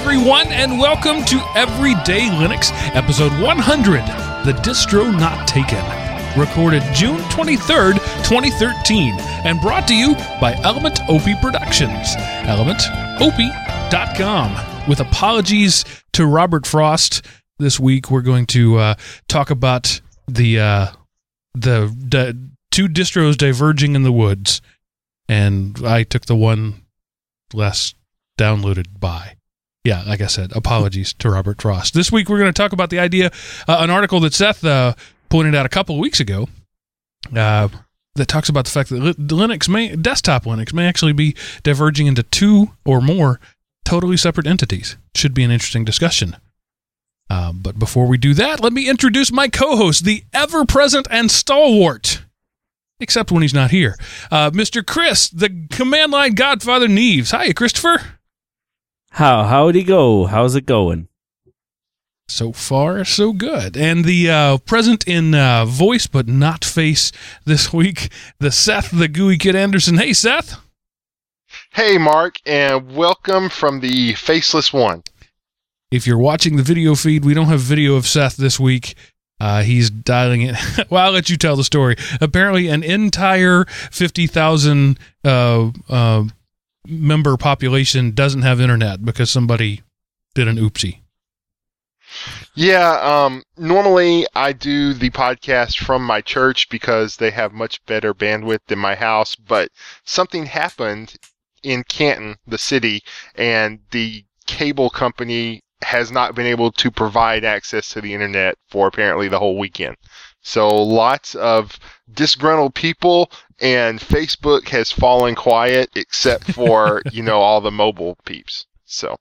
Everyone, and welcome to Everyday Linux, episode 100 The Distro Not Taken. Recorded June 23rd, 2013, and brought to you by Element OP Productions. ElementOP.com. With apologies to Robert Frost, this week we're going to uh, talk about the, uh, the, the two distros diverging in the woods, and I took the one less downloaded by yeah, like I said, apologies to Robert Frost. This week we're going to talk about the idea, uh, an article that Seth uh, pointed out a couple of weeks ago, uh, that talks about the fact that Linux may, desktop Linux may actually be diverging into two or more totally separate entities. Should be an interesting discussion. Uh, but before we do that, let me introduce my co-host, the ever-present and stalwart, except when he's not here, uh, Mr. Chris, the command line Godfather Neves. Hi, Christopher. How how'd he go? How's it going? So far, so good. And the uh, present in uh, voice but not face this week, the Seth, the Gooey Kid Anderson. Hey, Seth. Hey, Mark, and welcome from the Faceless One. If you're watching the video feed, we don't have video of Seth this week. Uh, he's dialing it. well, I'll let you tell the story. Apparently, an entire 50,000 uh, uh, member population doesn't have internet because somebody did an oopsie. Yeah, um, normally I do the podcast from my church because they have much better bandwidth than my house, but something happened in Canton, the city, and the cable company has not been able to provide access to the internet for apparently the whole weekend. So lots of disgruntled people and Facebook has fallen quiet except for, you know, all the mobile peeps. So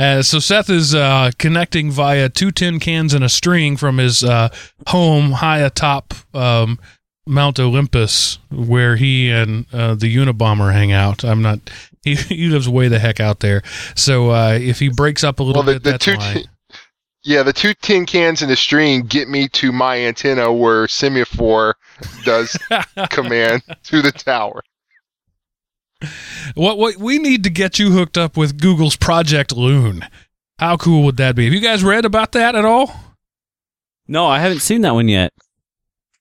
uh, so Seth is uh, connecting via two tin cans and a string from his uh, home high atop um, Mount Olympus, where he and uh, the Unabomber hang out. I'm not. He, he lives way the heck out there. So uh, if he breaks up a little well, the, bit, the that's two, why. Yeah, the two tin cans and the string get me to my antenna where Semaphore does command to the tower. What what we need to get you hooked up with Google's Project Loon. How cool would that be? Have you guys read about that at all? No, I haven't seen that one yet.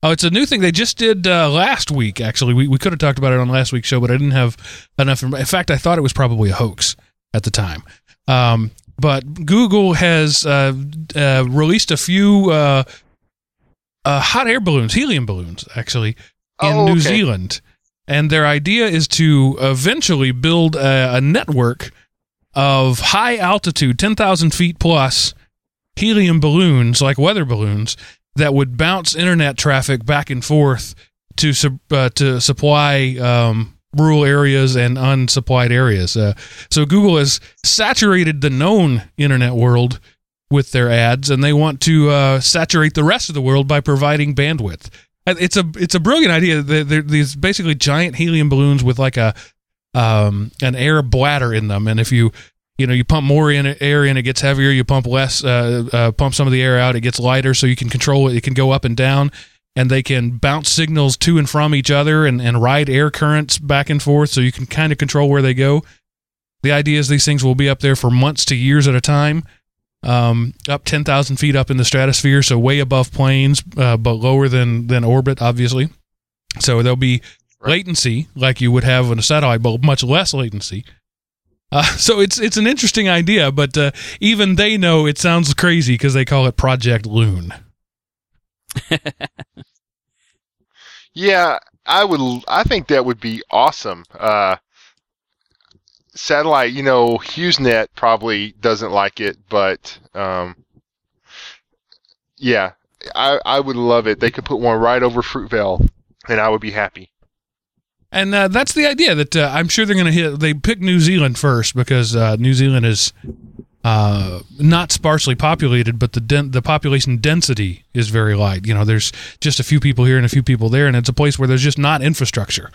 Oh, it's a new thing they just did uh, last week. Actually, we we could have talked about it on last week's show, but I didn't have enough. In fact, I thought it was probably a hoax at the time. Um, but Google has uh, uh, released a few uh, uh, hot air balloons, helium balloons, actually, in Oh, New. Zealand. And their idea is to eventually build a, a network of high altitude, 10,000 feet plus helium balloons, like weather balloons, that would bounce internet traffic back and forth to uh, to supply um, rural areas and unsupplied areas. Uh, so Google has saturated the known internet world with their ads, and they want to uh, saturate the rest of the world by providing bandwidth. It's a it's a brilliant idea. They're, they're these basically giant helium balloons with like a um, an air bladder in them, and if you you know you pump more in air in, it gets heavier. You pump less, uh, uh, pump some of the air out, it gets lighter, so you can control it. It can go up and down, and they can bounce signals to and from each other, and and ride air currents back and forth, so you can kind of control where they go. The idea is these things will be up there for months to years at a time, um, up ten thousand feet up in the stratosphere, so way above planes, uh, but lower than than orbit, obviously. So there'll be latency like you would have on a satellite, but much less latency. Uh, so it's it's an interesting idea, but uh, even they know it sounds crazy because they call it Project Loon. Yeah, I would. I think that would be awesome. Uh, satellite, you know, HughesNet probably doesn't like it, but um, yeah, I I would love it. They could put one right over Fruitvale, and I would be happy. And uh, that's the idea that uh, I'm sure they're going to hit. They pick New Zealand first because uh, New Zealand is uh, not sparsely populated, but the den- the population density is very light. You know, there's just a few people here and a few people there, and it's a place where there's just not infrastructure.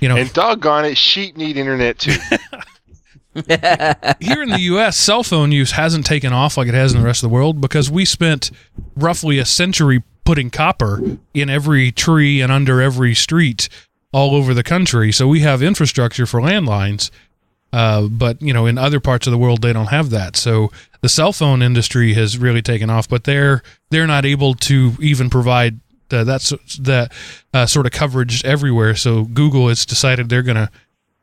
You know, And doggone it, sheep need internet too. here in the U.S., cell phone use hasn't taken off like it has in the rest of the world because we spent roughly a century putting copper in every tree and under every street all over the country. So we have infrastructure for landlines. Uh, but you know, in other parts of the world, they don't have that. So the cell phone industry has really taken off, but they're they're not able to even provide uh, that's that uh, sort of coverage everywhere. So Google has decided they're going to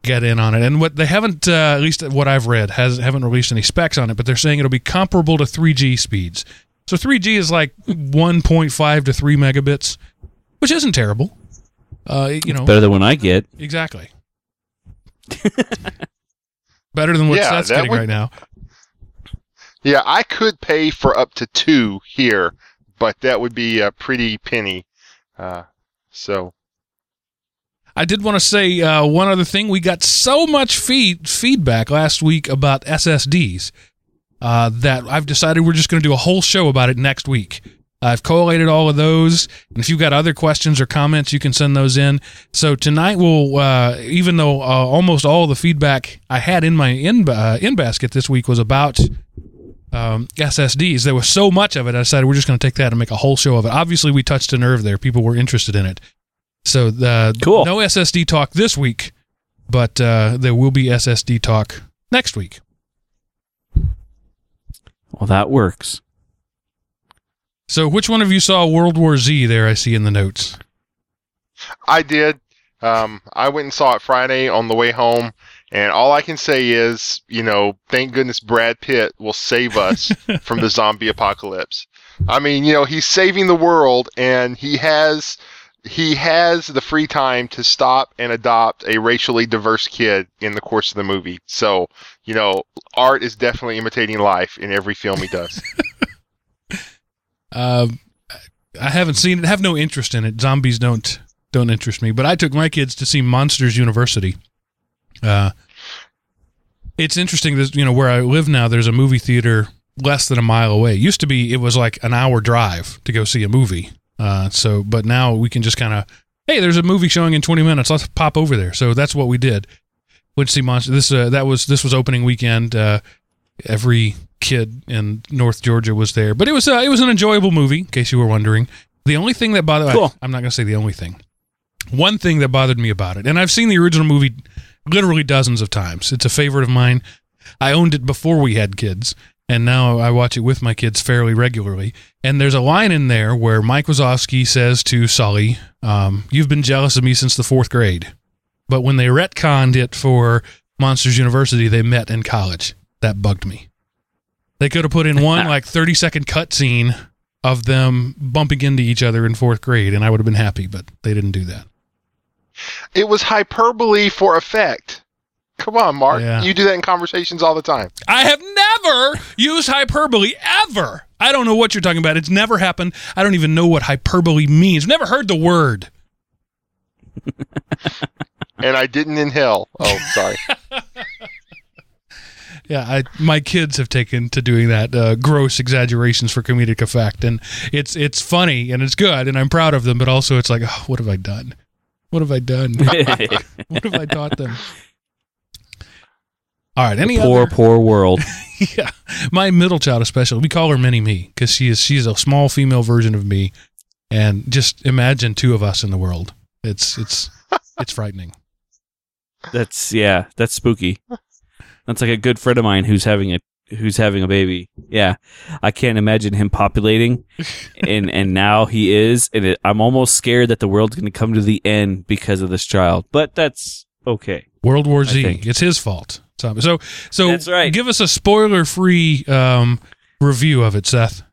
get in on it, and what they haven't, uh, at least what I've read, has haven't released any specs on it, but they're saying it'll be comparable to 3G speeds. So 3G is like 1.5 to 3 megabits, which isn't terrible. Uh, you know, Better than when I get. exactly. Better than what Yeah, Seth's getting would- right now. Yeah, I could pay for up to two here, but that would be a pretty penny. Uh, so I did want to say uh, one other thing. We got so much feed feedback last week about SSDs uh, that I've decided we're just going to do a whole show about it next week. I've collated all of those, and if you've got other questions or comments, you can send those in. So tonight, we'll uh, even though uh, almost all the feedback I had in my in uh, in basket this week was about um, SSDs. There was so much of it. I decided we're just going to take that and make a whole show of it. Obviously, we touched a nerve there. People were interested in it. So the Cool. no SSD talk this week, but uh, there will be SSD talk next week. Well, that works. So which one of you saw World War Z there? I see in the notes. I did. Um, I went and saw it Friday on the way home, and all I can say is, you know, thank goodness Brad Pitt will save us from the zombie apocalypse. I mean, you know, he's saving the world, and he has he has the free time to stop and adopt a racially diverse kid in the course of the movie. So, you know, art is definitely imitating life in every film he does. Um, I haven't seen it. Have no interest in it. Zombies don't don't interest me. But I took my kids to see Monsters University. Uh, it's interesting that you know where I live now. There's a movie theater less than a mile away. It used to be it was like an hour drive to go see a movie. Uh, so but now we can just kind of hey, there's a movie showing in 20 minutes. Let's pop over there. So that's what we did. Went to see Monster. This uh, that was this was opening weekend. Uh, every kid in North Georgia was there, but it was uh, it was an enjoyable movie. In case you were wondering, the only thing that bothered Cool. I'm not going to say the only thing. One thing that bothered me about it, and I've seen the original movie literally dozens of times. It's a favorite of mine. I owned it before we had kids, and now I watch it with my kids fairly regularly. And there's a line in there where Mike Wazowski says to Sully, um, "You've been jealous of me since the fourth grade." But when they retconned it for Monsters University, they met in college. That bugged me. They could have put in one like 30 second cutscene of them bumping into each other in fourth grade, and I would have been happy, but they didn't do that. it was hyperbole for effect. Come on, Mark. Yeah. You do that in conversations all the time. I have never used hyperbole ever. I don't know what you're talking about. It's never happened. I don't even know what hyperbole means. Never heard the word. and I didn't inhale. Oh, sorry. Yeah, I, my kids have taken to doing that uh, gross exaggerations for comedic effect, and it's it's funny and it's good, and I'm proud of them. But also, it's like, oh, what have I done? What have I done? what have I taught them? All right, any poor, other? poor world. yeah, my middle child especially. We call her Mini Me because she is she's a small female version of me, and just imagine two of us in the world. It's it's it's frightening. That's yeah, that's spooky. That's like a good friend of mine who's having a who's having a baby. Yeah, I can't imagine him populating, and and now he is, and it, I'm almost scared that the world's going to come to the end because of this child. But that's okay. World War Z. It's his fault. So so, so That's right. give us a spoiler free um, review of it, Seth.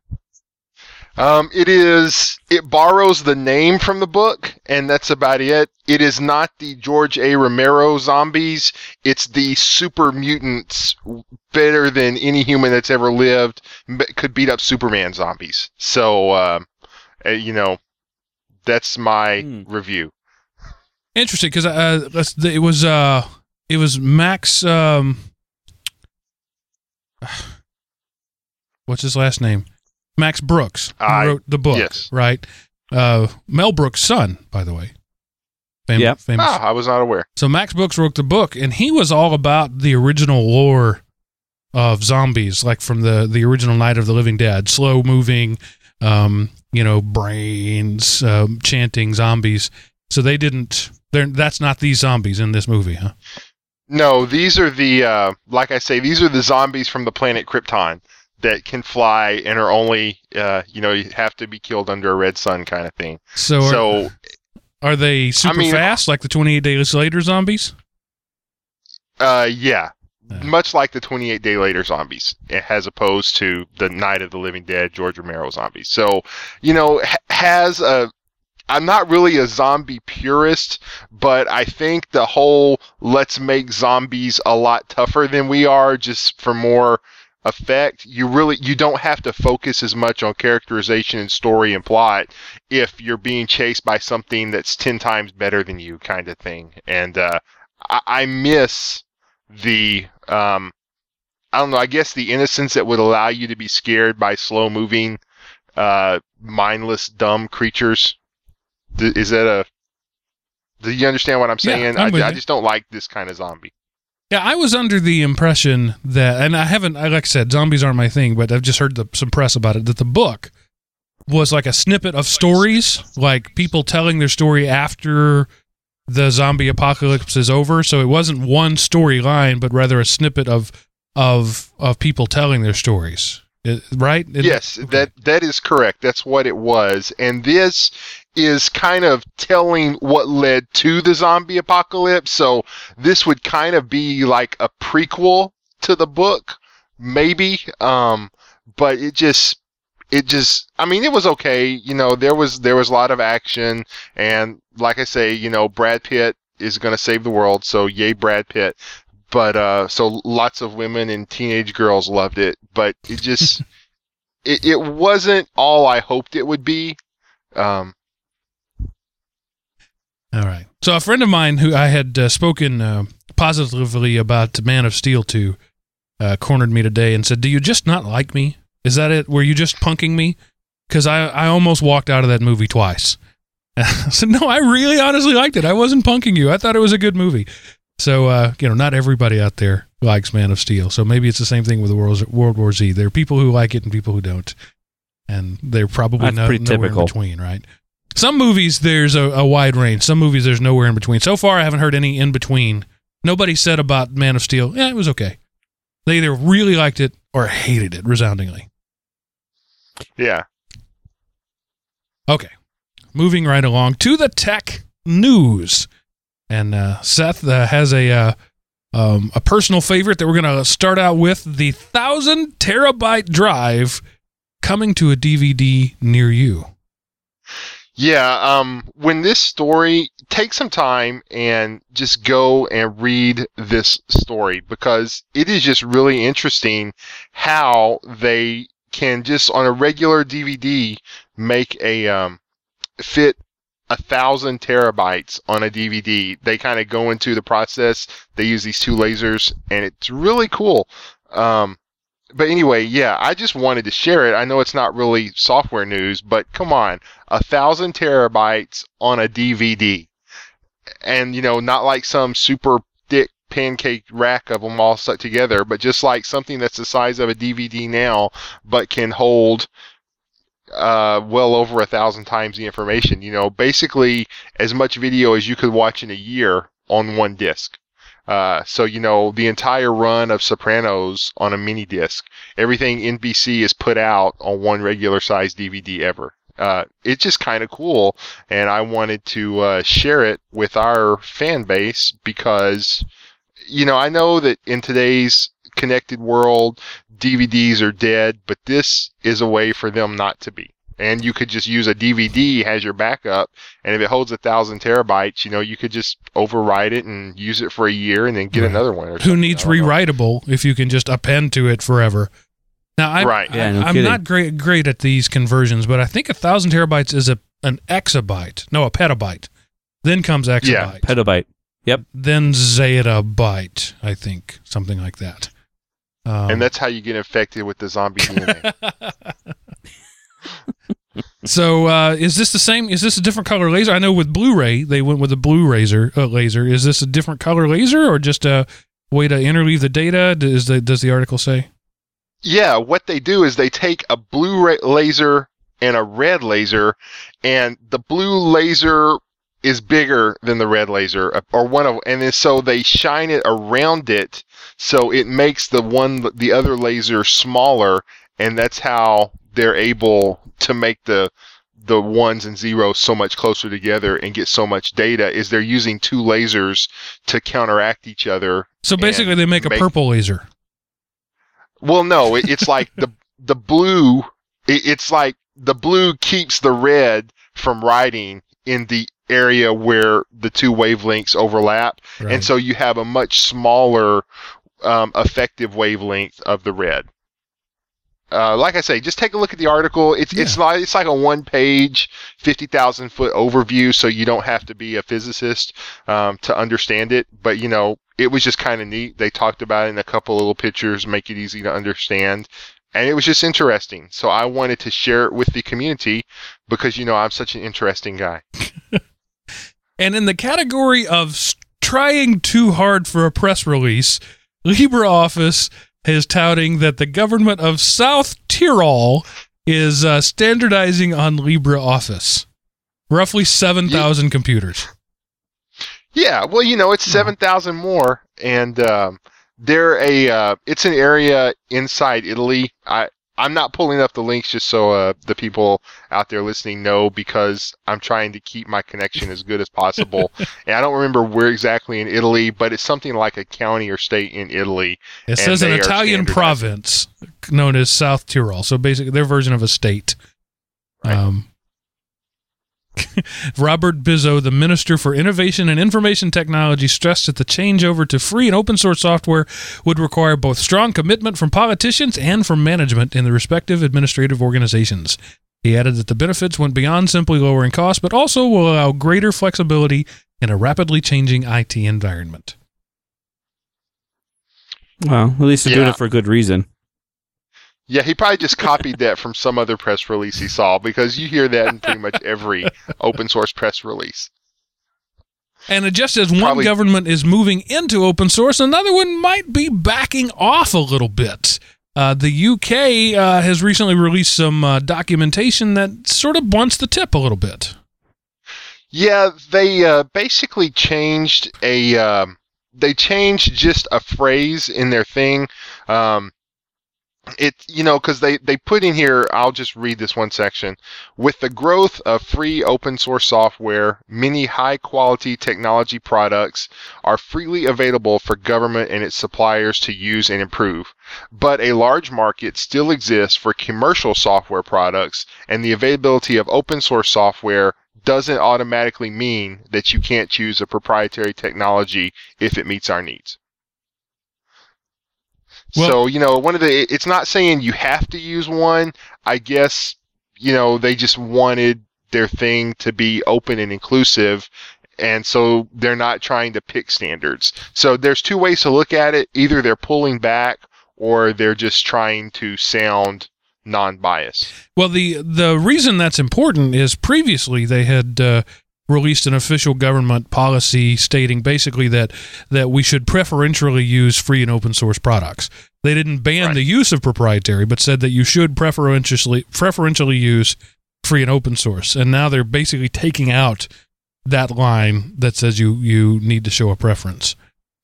Um, it is. It borrows the name from the book, and that's about it. It is not the George A. Romero zombies. It's the super mutants, better than any human that's ever lived. Could beat up Superman zombies. So, um, uh, you know, that's my Hmm. review. Interesting because uh, it was uh, it was Max. Um, what's his last name? Max Brooks who I- wrote the book, yes. right? Uh, Mel Brooks' son, by the way. Famous, Yep. famous. Ah, I was not aware. So Max Brooks wrote the book, and he was all about the original lore of zombies, like from the the original Night of the Living Dead, slow moving, um, you know, brains um, chanting zombies. So they didn't. They're, that's not these zombies in this movie, huh? No, these are the uh, like I say, these are the zombies from the planet Krypton that can fly and are only uh, you know you have to be killed under a red sun kind of thing. So, are, So are they super mean- fast like the 28 Days Later zombies? uh, yeah, much like the 28 Day Later zombies, as opposed to the Night of the Living Dead George Romero zombies. So you know has a I'm not really a zombie purist, but I think the whole let's make zombies a lot tougher than we are just for more effect. You really you don't have to focus as much on characterization and story and plot if you're being chased by something that's 10 times better than you kind of thing. And uh I, I miss the um I don't know, I guess the innocence that would allow you to be scared by slow moving uh mindless dumb creatures Th- is that a do you understand what I'm Yeah, saying? I'm I, I just don't like this kind of zombie. Yeah, I was under the impression that, and I haven't, like I said, zombies aren't my thing, but I've just heard the, some press about it. That the book was like a snippet of stories, like people telling their story after the zombie apocalypse is over. So it wasn't one storyline, but rather a snippet of of of people telling their stories. Right? It- yes, that that is correct. That's what it was. And this is kind of telling what led to the zombie apocalypse. So this would kind of be like a prequel to the book, maybe. Um, but it just it just I mean it was okay. You know, there was there was a lot of action and like I say, you know, Brad Pitt is going to save the world, so yay Brad Pitt. But uh so lots of women and teenage girls loved it, but it just it, it wasn't all I hoped it would be. Um All right. So a friend of mine who I had uh, spoken uh, positively about Man of Steel to uh, cornered me today and said, "Do you just not like me? Is that it? Were you just punking me? Because I I almost walked out of that movie twice." I said, "No, I really honestly liked it. I wasn't punking you. I thought it was a good movie." So uh, you know, not everybody out there likes Man of Steel. So maybe it's the same thing with the World World War Z. There are people who like it and people who don't, and they're probably That's no, nowhere in between, right? Some movies there's a, a wide range. Some movies there's nowhere in between. So far, I haven't heard any in between. Nobody said about Man of Steel, yeah, it was okay. They either really liked it or hated it resoundingly. yeah. Okay, moving right along to the tech news, and uh, Seth uh, has a uh, um, a personal favorite that we're going to start out with: the thousand terabyte drive coming to a DVD near you. Yeah, um, when this story, take some time and just go and read this story because it is just really interesting how they can just on a regular DVD make a um, fit a thousand terabytes on a DVD. They kind of go into the process. They use these two lasers, and it's really cool. Um, but anyway, yeah, I just wanted to share it. I know it's not really software news, but come on, a thousand terabytes on a DVD, and you know, not like some super thick pancake rack of them all stuck together, but just like something that's the size of a DVD now, but can hold uh, well over a thousand times the information. You know, basically as much video as you could watch in a year on one disc. Uh, so you know the entire run of Sopranos on a mini disc. Everything NBC is put out on one regular size DVD ever. Uh, it's just kind of cool, and I wanted to uh, share it with our fan base because, you know, I know that in today's connected world, DVDs are dead, but this is a way for them not to be. And you could just use a DVD as your backup, and if it holds a thousand terabytes, you know, you could just overwrite it and use it for a year, and then get Right. another one. Or Who needs I don't know. rewritable if you can just append to it forever? Now, I, Right. Yeah, no I, am kidding. not great great at these conversions, but I think a thousand terabytes is a an exabyte, no, a petabyte. Then comes exabyte. Yeah, Petabyte. Yep. Then zettabyte, I think, something like that. Um, And that's how you get infected with the zombie DNA. so uh, is this the same? Is this a different color laser? I know with Blu-ray they went with a blue laser. Uh, laser. Is this a different color laser or just a way to interleave the data? Does the does the article say? Yeah, what they do is they take a blue laser and a red laser, and the blue laser is bigger than the red laser, uh, or one of, and so they shine it around it, so it makes the one, the other laser smaller, and that's how they're able to make the the ones and zeros so much closer together and get so much data. Is they're using two lasers to counteract each other. So basically, they make a make- purple laser. Well, no, it, it's like the the blue. It, it's like the blue keeps the red from riding in the area where the two wavelengths overlap, Right. and so you have a much smaller um, effective wavelength of the red. Uh, like I say, just take a look at the article. It's it's Yeah. not it's like a one page, fifty thousand foot overview, so you don't have to be a physicist um, to understand it. But you know, it was just kind of neat. They talked about it in a couple little pictures, make it easy to understand, and it was just interesting. So I wanted to share it with the community because you know I'm such an interesting guy. And in the category of trying too hard for a press release, LibreOffice is touting that the government of South Tyrol is uh, standardizing on LibreOffice. Roughly 7,000 computers. Yeah, well, you know, it's Yeah. seven thousand more, and um, they're a uh, it's an area inside Italy. I I'm not pulling up the links just so uh, the people out there listening know because I'm trying to keep my connection as good as possible. and I don't remember where exactly in Italy, but it's something like a county or state in Italy. It says an Italian province known as South Tyrol. So basically, their version of a state. Right. Um, Robert Bizzo, the Minister for Innovation and Information Technology, stressed that the changeover to free and open source software would require both strong commitment from politicians and from management in the respective administrative organizations. He added that the benefits went beyond simply lowering costs, but also will allow greater flexibility in a rapidly changing IT environment. Well, at least they're doing it for a good reason. Yeah, he probably just copied that from some other press release he saw because you hear that in pretty much every open source press release. And it just as one Probably- government is moving into open source, another one might be backing off a little bit. Uh, the UK uh, has recently released some uh, documentation that sort of blunts the tip a little bit. Yeah, they uh, basically changed a. Um, they changed just a phrase in their thing. Um, it you know because they they put in here. I'll just read this one section. With the growth of free open source software, many high quality technology products are freely available for government and its suppliers to use and improve. But a large market still exists for commercial software products, and the availability of open source software doesn't automatically mean that you can't choose a proprietary technology if it meets our needs. Well- so, you know, one of the it's not saying you have to use one. I guess, you know, they just wanted their thing to be open and inclusive and so they're not trying to pick standards. So there's two ways to look at it. Either they're pulling back or they're just trying to sound non-biased. Well, the the reason that's important is previously they had uh, released an official government policy stating basically that that we should preferentially use free and open source products. They didn't ban Right. the use of proprietary, but said that you should preferentially preferentially use free and open source. And now they're basically taking out that line that says you you need to show a preference.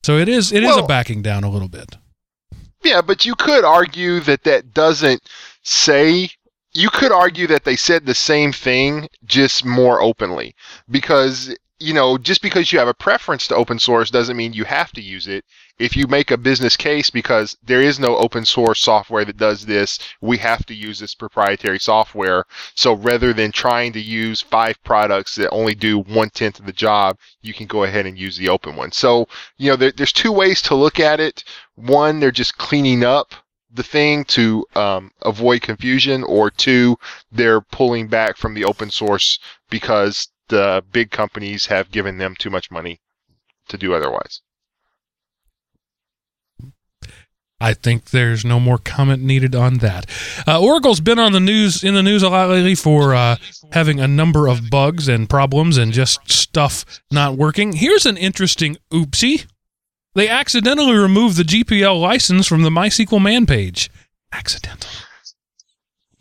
So it is it is a backing down a little bit. Yeah, but you could argue that that doesn't say. You could argue that they said the same thing, just more openly. Because, you know, just because you have a preference to open source doesn't mean you have to use it. If you make a business case because there is no open source software that does this, we have to use this proprietary software. So rather than trying to use five products that only do one tenth of the job, you can go ahead and use the open one. So, you know, there, there's two ways to look at it one, they're just cleaning up the thing to um, avoid confusion, or two, they're pulling back from the open source because the big companies have given them too much money to do otherwise. I think there's no more comment needed on that. Uh, Oracle's been on the news in the news a lot lately for uh, having a number of bugs and problems and just stuff not working. Here's an interesting oopsie. They accidentally removed the GPL license from the MySQL man page. Accidental.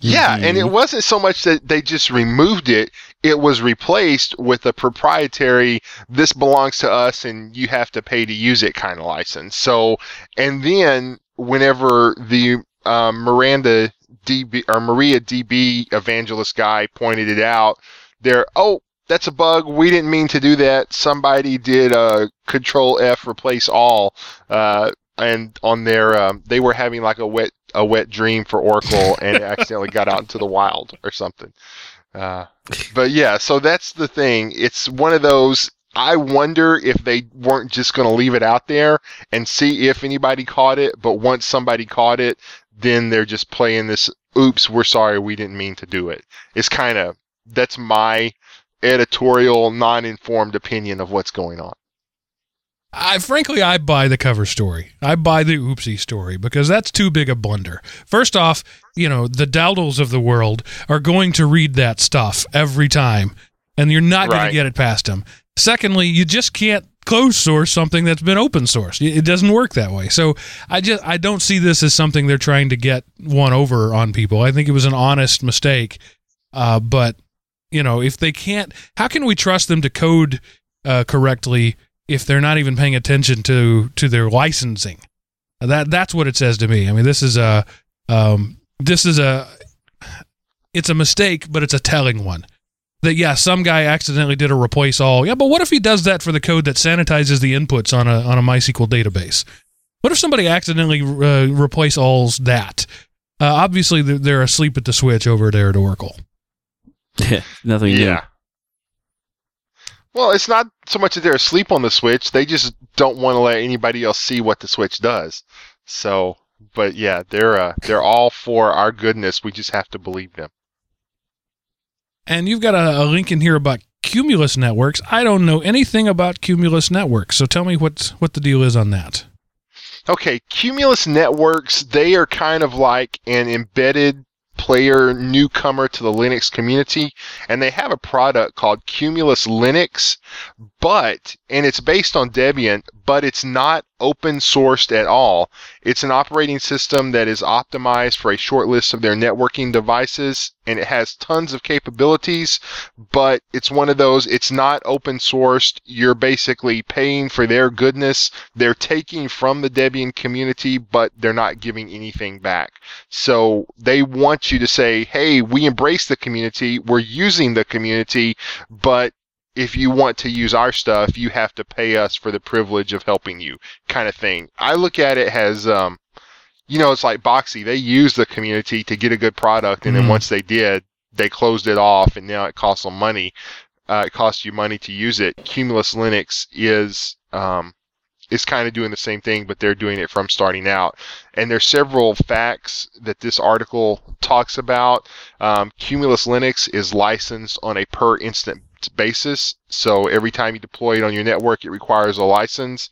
Yeah, Mhm. and it wasn't so much that they just removed it, it was replaced with a proprietary this belongs to us and you have to pay to use it kind of license so and then whenever the um, miranda db or MariaDB evangelist guy pointed it out there oh that's a bug we didn't mean to do that somebody did a control f replace all uh, and on their um, they were having like a wet a wet dream for oracle and it accidentally got out into the wild or something uh, but yeah, so that's the thing. It's one of those. I wonder if they weren't just going to leave it out there and see if anybody caught it. But once somebody caught it, then they're just playing this. Oops, we're sorry, we didn't mean to do it. It's kind of that's my editorial, non-informed opinion of what's going on. I frankly I buy the cover story. I buy the oopsie story because that's too big a blunder. First off, you know, the Dowdles of the world are going to read that stuff every time and you're not going to get it past them. Secondly, you just can't close source something that's been open sourced. It doesn't work that way. So I just I don't see this as something they're trying to get one over on people. I think it was an honest mistake. Uh, but you know, if they can't, how can we trust them to code uh, correctly if they're not even paying attention to to their licensing? That that's what it says to me. I mean, this is a um, this is a it's a mistake, but it's a telling one. That yeah, some guy accidentally did a replace all. Yeah, but what if he does that for the code that sanitizes the inputs on a on a MySQL database? What if somebody accidentally uh, replace alls that? Uh, obviously, they're, they're asleep at the switch over there at Oracle. Yeah, nothing new. Yeah. Well, it's not so much that they're asleep on the switch; they just don't want to let anybody else see what the switch does. So, but yeah, they're uh, they're all for our goodness. We just have to believe them. And you've got a, a link in here about Cumulus networks. I don't know anything about Cumulus networks, so tell me what what the deal is on that. Okay, Cumulus Networks, they are kind of like an embedded player newcomer to the Linux community, and they have a product called Cumulus Linux, but, and it's based on Debian, but it's not open sourced at all. It's an operating system that is optimized for a short list of their networking devices, and it has tons of capabilities, but it's one of those, it's not open sourced. You're basically paying for their goodness. They're taking from the Debian community, but they're not giving anything back. So they want you to say, hey, we embrace the community, we're using the community, but if you want to use our stuff, you have to pay us for the privilege of helping you, kind of thing. I look at it as, um, you know, it's like Boxee. They used the community to get a good product, and then Mhm. once they did, they closed it off, and now it costs them money. Uh, it costs you money to use it. Cumulus Linux is um, is kind of doing the same thing, but they're doing it from starting out. And there's several facts that this article talks about. Um, Cumulus Linux is licensed on a per instant basis, so every time you deploy it on your network, it requires a license.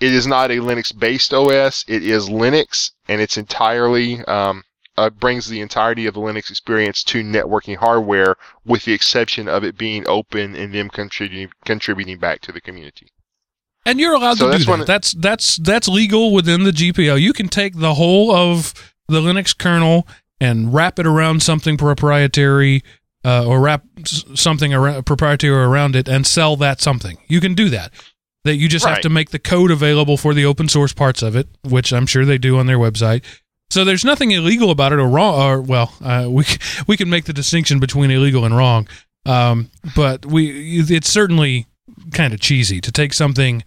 It is not a Linux-based OS. It is Linux, and it's entirely um, uh, brings the entirety of the Linux experience to networking hardware, with the exception of it being open and them contributing contributing back to the community. And you're allowed So to do that. That's that's that's legal within the GPL. You can take the whole of the Linux kernel and wrap it around something proprietary, uh, or wrap something around, proprietary around it and sell that something. You can do that. That you just have to make the code available for the open source parts of it, which I'm sure they do on their website. So there's nothing illegal about it or wrong. Or well, uh, we we can make the distinction between illegal and wrong, um, but we it's certainly kind of cheesy to take something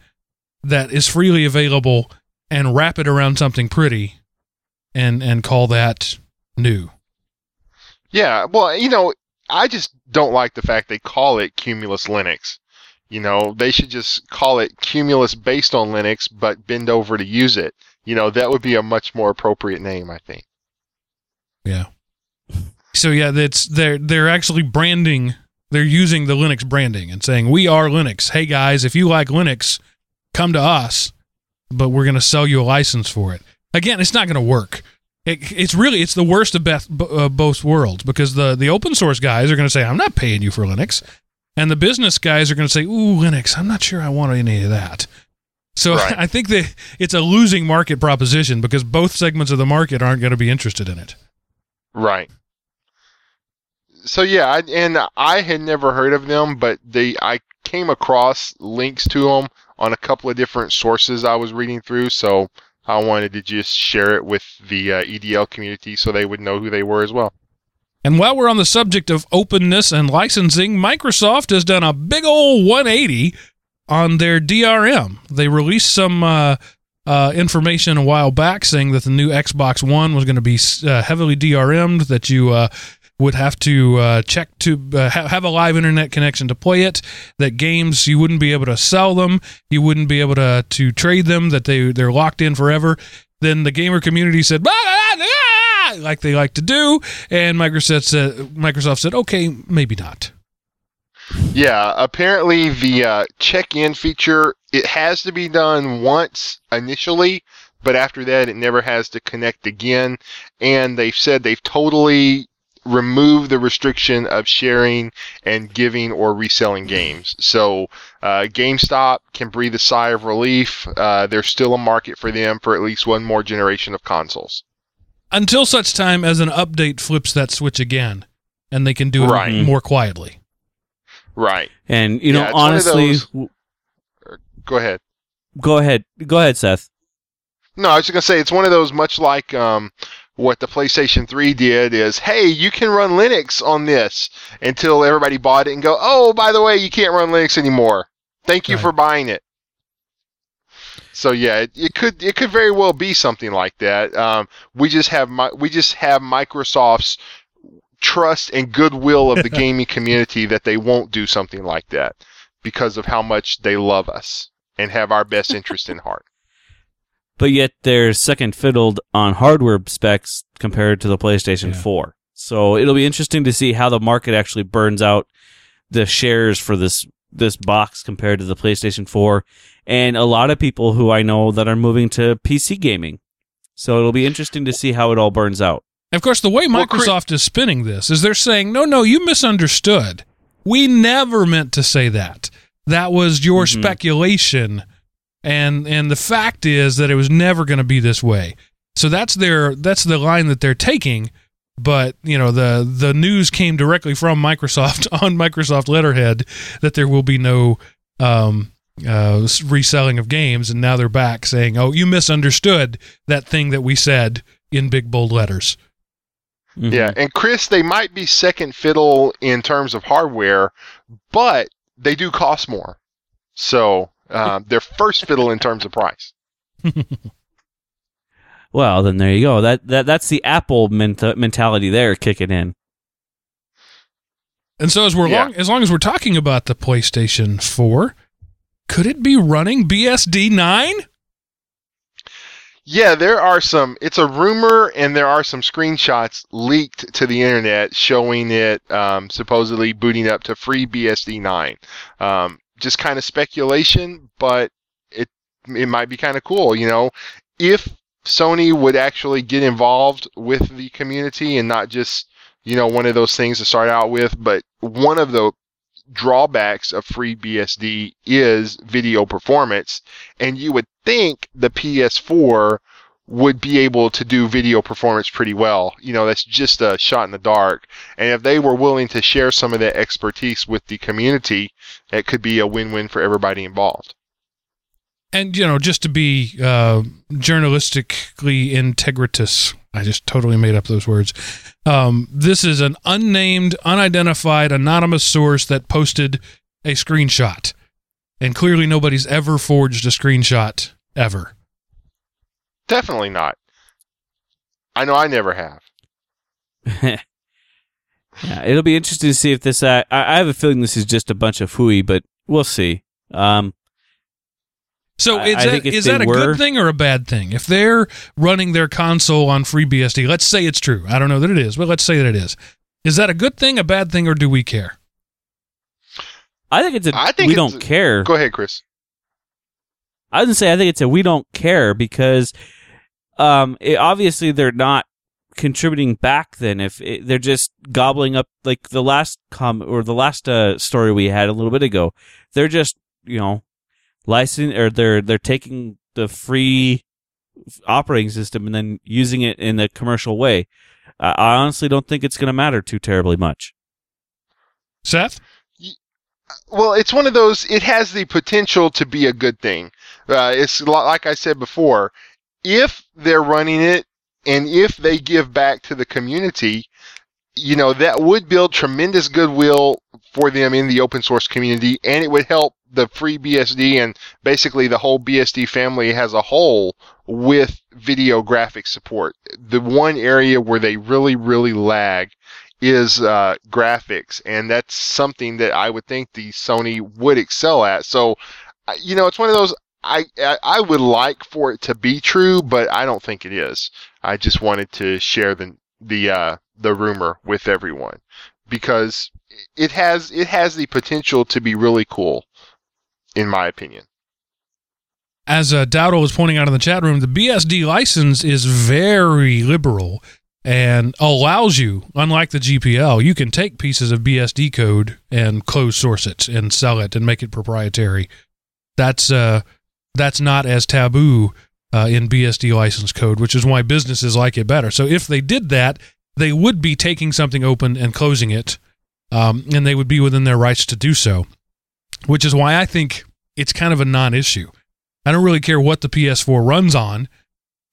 that is freely available and wrap it around something pretty, and and call that new. Yeah, well, you know, I just don't like the fact they call it Cumulus Linux. You know, they should just call it Cumulus based on Linux, but bend over to use it. You know, that would be a much more appropriate name, I think. Yeah. So yeah, that's they're they're actually branding. They're using the Linux branding and saying we are Linux. Hey guys, if you like Linux, come to us, but we're going to sell you a license for it. Again, it's not going to work. It, it's really it's the worst of beth, uh, both worlds because the the open source guys are going to say I'm not paying you for Linux, and the business guys are going to say ooh Linux I'm not sure I want any of that. So Right. I think that it's a losing market proposition because both segments of the market aren't going to be interested in it. Right. So yeah, I, and I had never heard of them, but they I came across links to them on a couple of different sources I was reading through. So I wanted to just share it with the uh, EDL community so they would know who they were as well. And while we're on the subject of openness and licensing, Microsoft has done a big old 180 on their DRM. They released some uh, uh, information a while back saying that the new Xbox One was going to be uh, heavily DRM'd, that you uh, would have to uh, check to uh, ha- have a live internet connection to play it. That games you wouldn't be able to sell them, you wouldn't be able to to trade them. That they they're locked in forever. Then the gamer community said, like they like to do, and Microsoft said, Microsoft said, okay, maybe not. Yeah, apparently the uh, check-in feature it has to be done once initially, but after that it never has to connect again. And they've said they've totally removed the restriction of sharing and giving or reselling games. So uh, GameStop can breathe a sigh of relief. Uh, there's still a market for them for at least one more generation of consoles. Until such time as an update flips that switch again, and they can do it Right. more quietly. Right. And you know, it's one of honestly, those- Go ahead. go ahead, go ahead, Seth. No, I was just gonna say it's one of those much like um, what the PlayStation 3 did is, hey, you can run Linux on this until everybody bought it and go, oh, by the way, you can't run Linux anymore. Thank you Right. for buying it. So yeah, it, it could it could very well be something like that. Um, we just have mi- we just have Microsoft's trust and goodwill of the gaming community that they won't do something like that because of how much they love us and have our best interest in heart. But yet they're second fiddled on hardware specs compared to the PlayStation Yeah. 4. So it'll be interesting to see how the market actually burns out the shares for this this box compared to the PlayStation 4 and a lot of people who I know that are moving to PC gaming. So it'll be interesting to see how it all burns out. Of course, the way Well, Chris- Microsoft is spinning this is they're saying, no, no, you misunderstood. We never meant to say that. That was your Mhm. speculation. And and the fact is that it was never going to be this way. So that's their that's the line that they're taking. But you know the the news came directly from Microsoft on Microsoft letterhead that there will be no um, uh, reselling of games, and now they're back saying, "Oh, you misunderstood that thing that we said in big bold letters." Mhm. Yeah, and Chris, they might be second fiddle in terms of hardware, but they do cost more. So um, they're first fiddle in terms of price. Well, then there you go. That that that's the Apple menta- mentality there kicking in. And so as we're Yeah. long as long as we're talking about the PlayStation 4, could it be running BSD 9? Yeah, there are some. It's a rumor, and there are some screenshots leaked to the internet showing it um, supposedly booting up to FreeBSD 9. Um, just kind of speculation, but it it might be kind of cool. You know, if Sony would actually get involved with the community and not just you know one of those things to start out with, but one of the drawbacks of FreeBSD is video performance, and you would think the PS4 would be able to do video performance pretty well. You know, that's just a shot in the dark. And if they were willing to share some of that expertise with the community, it could be a win-win for everybody involved. And you know, just to be uh, journalistically integritous, I just totally made up those words. Um, this is an unnamed, unidentified, anonymous source that posted a screenshot, and clearly nobody's ever forged a screenshot ever. Definitely not. I know I never have. yeah, it'll be interesting to see if this. Uh, I, I have a feeling this is just a bunch of hooey, but we'll see. Um, So I- is I that, think is that a were- good thing or a bad thing? If they're running their console on FreeBSD, let's say it's true. I don't know that it is, but let's say that it is. Is that a good thing, a bad thing, or do we care? I think it's a. I think we don't care. Go ahead, Chris. I didn't say I think it's a we don't care because um it, obviously they're not contributing back then if it, they're just gobbling up like the last com or the last uh, story we had a little bit ago they're just you know license or they're they're taking the free operating system and then using it in a commercial way I I honestly don't think it's going to matter too terribly much Seth? Well, it's one of those. It has the potential to be a good thing. Uh, it's li- like I said before. If they're running it, and if they give back to the community, you know that would build tremendous goodwill for them in the open source community, and it would help the FreeBSD and basically the whole BSD family as a whole with video graphic support. The one area where they really, really lag is uh, graphics, and that's something that I would think the Sony would excel at. So, you know, it's one of those. I, I would like for it to be true, but I don't think it is. I just wanted to share the the uh, the rumor with everyone because it has it has the potential to be really cool, in my opinion. As uh, Dowdle was pointing out in the chat room, the BSD license is very liberal and allows you, unlike the GPL, you can take pieces of BSD code and close source it and sell it and make it proprietary. That's uh, that's not as taboo uh, in BSD license code, which is why businesses like it better. So if they did that, they would be taking something open and closing it, um, and they would be within their rights to do so. Which is why I think it's kind of a non-issue. I don't really care what the PS4 runs on,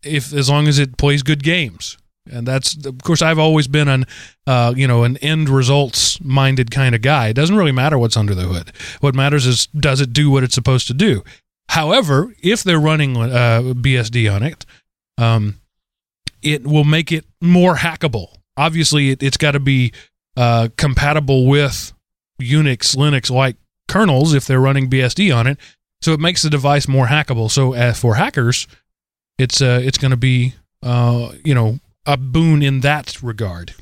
if as long as it plays good games. And that's of course I've always been an uh, you know an end results minded kind of guy. It doesn't really matter what's under the hood. What matters is does it do what it's supposed to do. However, if they're running uh, BSD on it, um, it will make it more hackable. Obviously, it, it's got to be uh, compatible with Unix, Linux like kernels if they're running BSD on it. So it makes the device more hackable. So uh, for hackers, it's uh, it's going to be uh, you know a boon in that regard.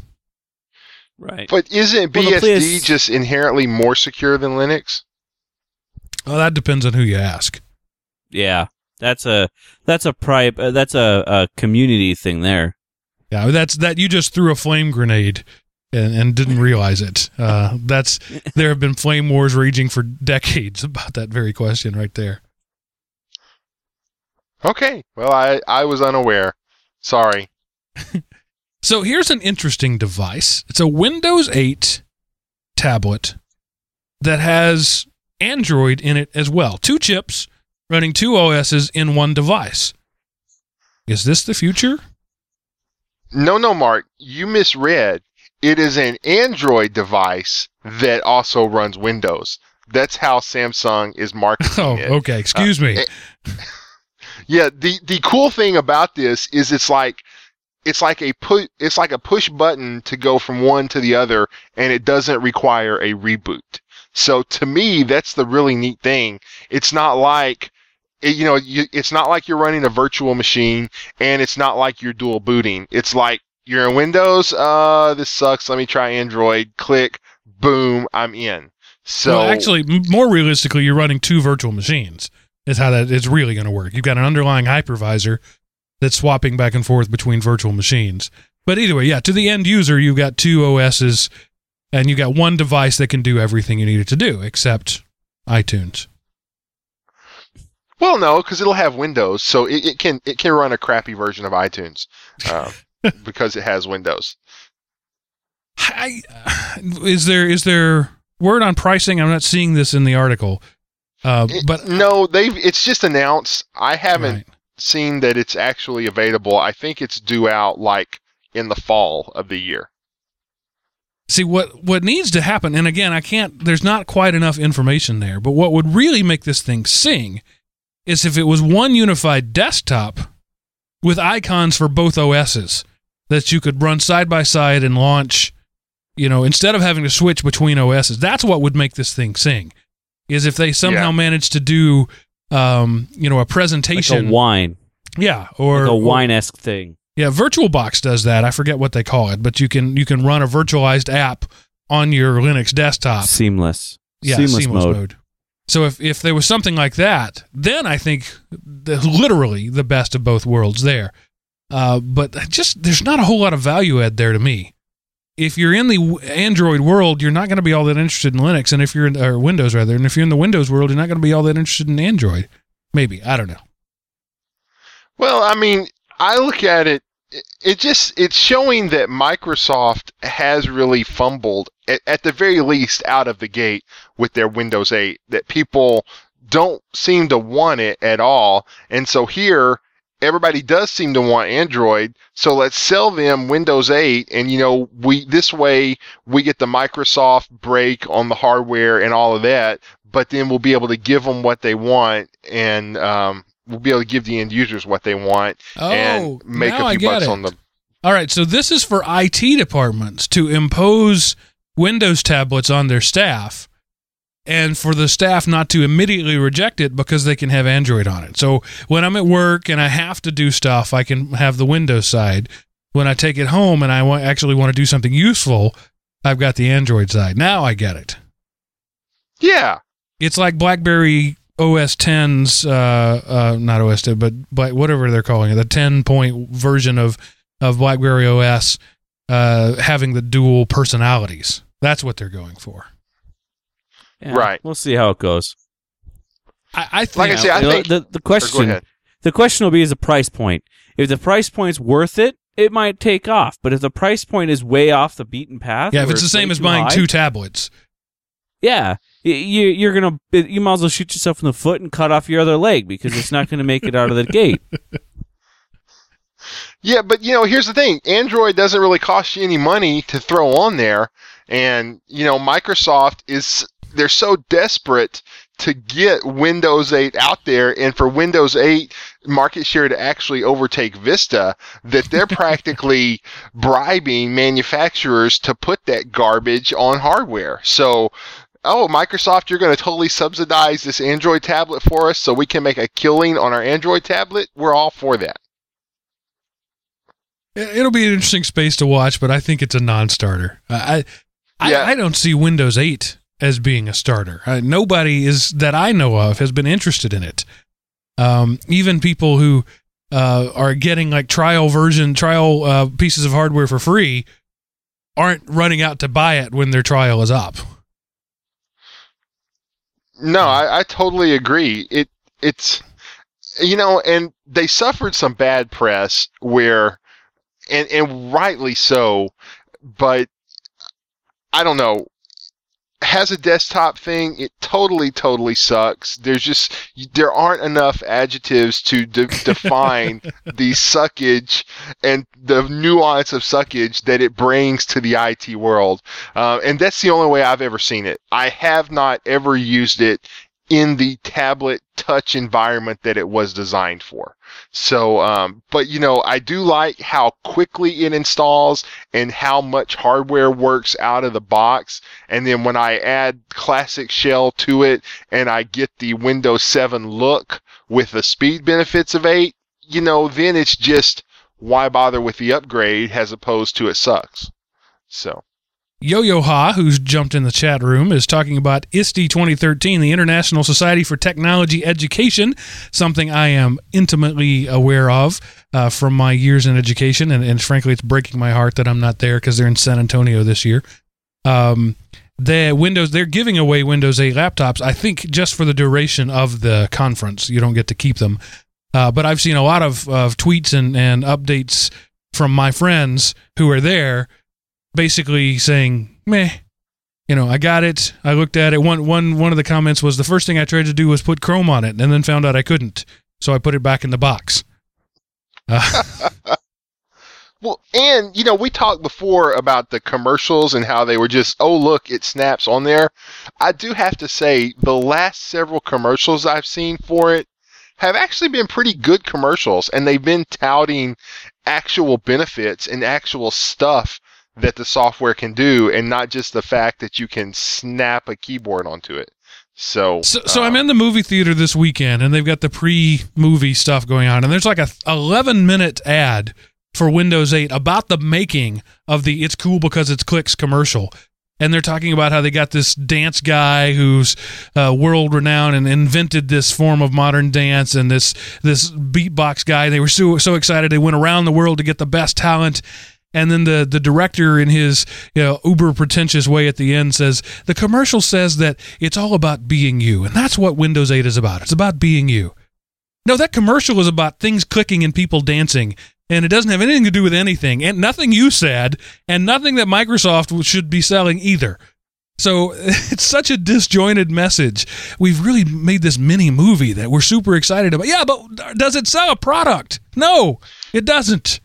Right. But isn't Well, the BSD just inherently more secure than Linux? Well, that depends on who you ask. Yeah. That's a that's a pri- uh, that's a, a community thing there. Yeah, that's that you just threw a flame grenade and, and didn't realize it. Uh, that's there have been flame wars raging for decades about that very question right there. Okay. Well, I, I was unaware. Sorry. So here's an interesting device. It's a Windows 8 tablet that has Android in it as well. Two chips running two OSs in one device. Is this the future? No, no, Mark. You misread. It is an Android device that also runs Windows. That's how Samsung is marketing Oh, it. okay. Excuse me. eh, Yeah, the the cool thing about this is it's like it's like a put it's like a push button to go from one to the other and it doesn't require a reboot. So to me that's the really neat thing. It's not like it- you know, you, it's not like you're running a virtual machine and it's not like you're dual booting. It's like you're in Windows, uh this sucks, let me try Android, click, boom, I'm in. So well, actually, more realistically, you're running two virtual machines. Is how that is really going to work. You've got an underlying hypervisor that's swapping back and forth between virtual machines. But either way, yeah, to the end user, you've got two OSs, and you've got one device that can do everything you need it to do, except iTunes. Well, no, because it'll have Windows, so it, it can it can run a crappy version of iTunes uh, because it has Windows. I, is there is there word on pricing? I'm not seeing this in the article, uh, It- but no, they've it's just announced. I haven't Right. seen that it's actually available. I think it's due out like in the fall of the year. See what what needs to happen, and again, I can't. There's not quite enough information there. But what would really make this thing sing is if it was one unified desktop with icons for both OSs that you could run side by side and launch. You know, instead of having to switch between OSs, that's what would make this thing sing. Is if they somehow Yeah. managed to do, um, you know, a Like presentation, a wine. yeah, or Like a wine esque thing. yeah, VirtualBox does that. I forget what they call it, but you can you can run a virtualized app on your Linux desktop. Seamless. Yeah, seamless, seamless, mode. mode. So if if there was something like that, then I think the, literally the best of both worlds there. Uh, but just there's not a whole lot of value add there to me. If you're in the Android world, you're not going to be all that interested in Linux, and if you're in or Windows rather, and if you're in the Windows world, you're not going to be all that interested in Android. Maybe I don't know. Well, I mean, I look at it it, just it's showing that Microsoft has really fumbled at, at the very least out of the gate with their Windows 8 that people don't seem to want it at all. And so here everybody does seem to want Android so let's sell them Windows 8 and you know we this way we get the Microsoft break on the hardware and all of that but then we'll be able to give them what they want and um, we'll be able to give the end users what they want Oh, and make a few bucks it. on the All right, so this is for IT departments to impose Windows tablets on their staff and for the staff not to immediately reject it because they can have Android on it. So when I'm at work and I have to do stuff, I can have the Windows side. When I take it home and I want, actually want to do something useful, I've got the Android side. Now I get it. yeah It's like BlackBerry OS 10's, uh, uh, not OS 10, but, but whatever they're calling it, the 10 point version of, of BlackBerry OS uh, having the dual personalities. That's what they're going for. Yeah, Right. We'll see how it goes. I, I think. Like I say, I You know, think- the the question the question will be is the price point. If the price point's worth it, it might take off. But if the price point is way off the beaten path, yeah, if it's the same as buying high, two tablets. yeah, y- you you're gonna you might as well shoot yourself in the foot and cut off your other leg because it's not gonna make it out of the gate. Yeah, but you know, here's the thing: Android doesn't really cost you any money to throw on there, and you know, Microsoft is they're so desperate to get Windows 8 out there, and for Windows 8 market share to actually overtake Vista, that they're practically bribing manufacturers to put that garbage on hardware. So. Oh, Microsoft, you're going to totally subsidize this Android tablet for us so we can make a killing on our Android tablet? We're all for that. It- It'll be an interesting space to watch, but I think it's a non-starter. I, I, Yeah. I don't see Windows 8 as being a starter. Uh, nobody is that I know of has been interested in it. Um, even people who uh, are getting like trial version, trial uh, pieces of hardware for free, aren't running out to buy it when their trial is up. No, I, I totally agree. It it's you know, and they suffered some bad press where, and and rightly so, but I don't know. Has a desktop thing, it totally, totally sucks. There's just there aren't enough adjectives to de- define the suckage and the nuance of suckage that it brings to the IT world. Uh, and that's the only way I've ever seen it. I have not ever used it in the tablet touch environment that it was designed for. So, um, but you know, I do like how quickly it installs and how much hardware works out of the box. And then when I add classic shell to it and I get the Windows 7 look with the speed benefits of 8, you know, then it's just why bother with the upgrade as opposed to it sucks. So, Yo Yo Ha, who's jumped in the chat room, is talking about ISTE 2013, the International Society for Technology Education, something I am intimately aware of uh, from my years in education. And, and frankly, it's breaking my heart that I'm not there because they're in San Antonio this year. Um, the Windows, they're giving away Windows 8 laptops, I think, just for the duration of the conference. You don't get to keep them. Uh, but I've seen a lot of, of tweets and, and updates from my friends who are there basically saying, meh, you know, I got it. I looked at it. One, one, one of the comments was the first thing I tried to do was put Chrome on it and then found out I couldn't. So I put it back in the box. Uh, Well, and you know, we talked before about the commercials and how they were just, oh look, it snaps on there. I do have to say, the last several commercials I've seen for it have actually been pretty good commercials, and they've been touting actual benefits and actual stuff that the software can do, and not just the fact that you can snap a keyboard onto it. So, so, so um, I'm in the movie theater this weekend and they've got the pre-movie stuff going on and there's like a 11 minute ad for Windows 8 about the making of the it's cool because it's clicks commercial. And they're talking about how they got this dance guy who's uh, world renowned and invented this form of modern dance, and this this beatbox guy. They were so so excited they went around the world to get the best talent. And then the the director, in his you know, uber pretentious way at the end, says the commercial says that it's all about being you, and that's what Windows 8 is about. It's about being you. No, that commercial is about things clicking and people dancing and it doesn't have anything to do with anything, and nothing you said, and nothing that Microsoft should be selling either. So it's such a disjointed message. We've really made this mini movie that we're super excited about. Yeah, but uh, does it sell a product? No, it doesn't.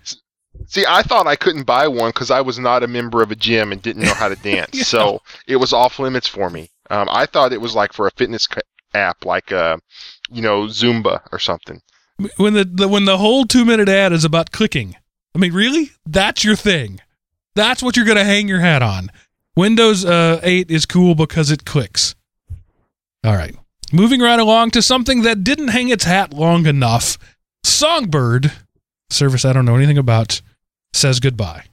See, I thought I couldn't buy one because I was not a member of a gym and didn't know how to dance. Yeah. So it was off limits for me. Um, I thought it was like for a fitness app, like uh, you know, Zumba or something. When the, the when the whole two minute ad is about clicking. I mean, really? That's your thing. That's what you're going to hang your hat on. Windows uh, 8 is cool because it clicks. All right. Moving right along to something that didn't hang its hat long enough. Songbird, service I don't know anything about, says goodbye.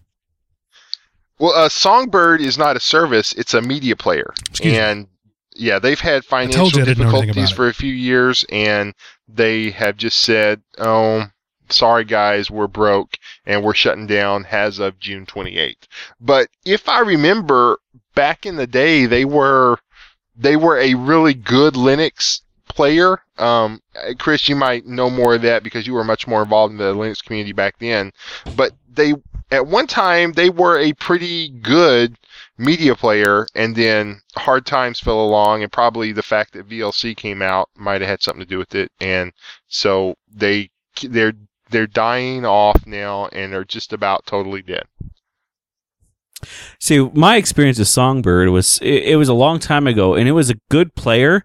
Well, uh, Songbird is not a service; it's a media player, Excuse me. and yeah, they've had financial you I didn't know anything difficulties for a few years, and they have just said, "Oh, sorry guys, we're broke and we're shutting down as of June 28th." But if I remember back in the day, they were they were a really good Linux player. Um, Chris, you might know more of that because you were much more involved in the Linux community back then. But they, at one time, they were a pretty good media player, and then hard times fell along, and probably the fact that VLC came out might have had something to do with it, and so they they're they're dying off now and are just about totally dead. See, my experience with Songbird was it, it was a long time ago, and it was a good player,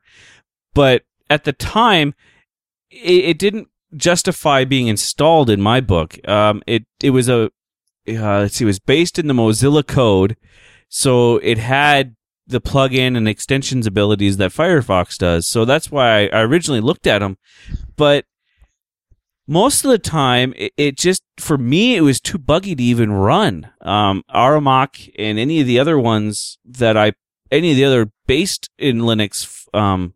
but at the time, it, it didn't justify being installed in my book. Um, it it was a uh, let's see, it was based in the Mozilla code, so it had the plugin and extensions abilities that Firefox does. So that's why I, originally looked at them, but most of the time it, just for me it was too buggy to even run um and any of the other ones that i any of the other based in linux um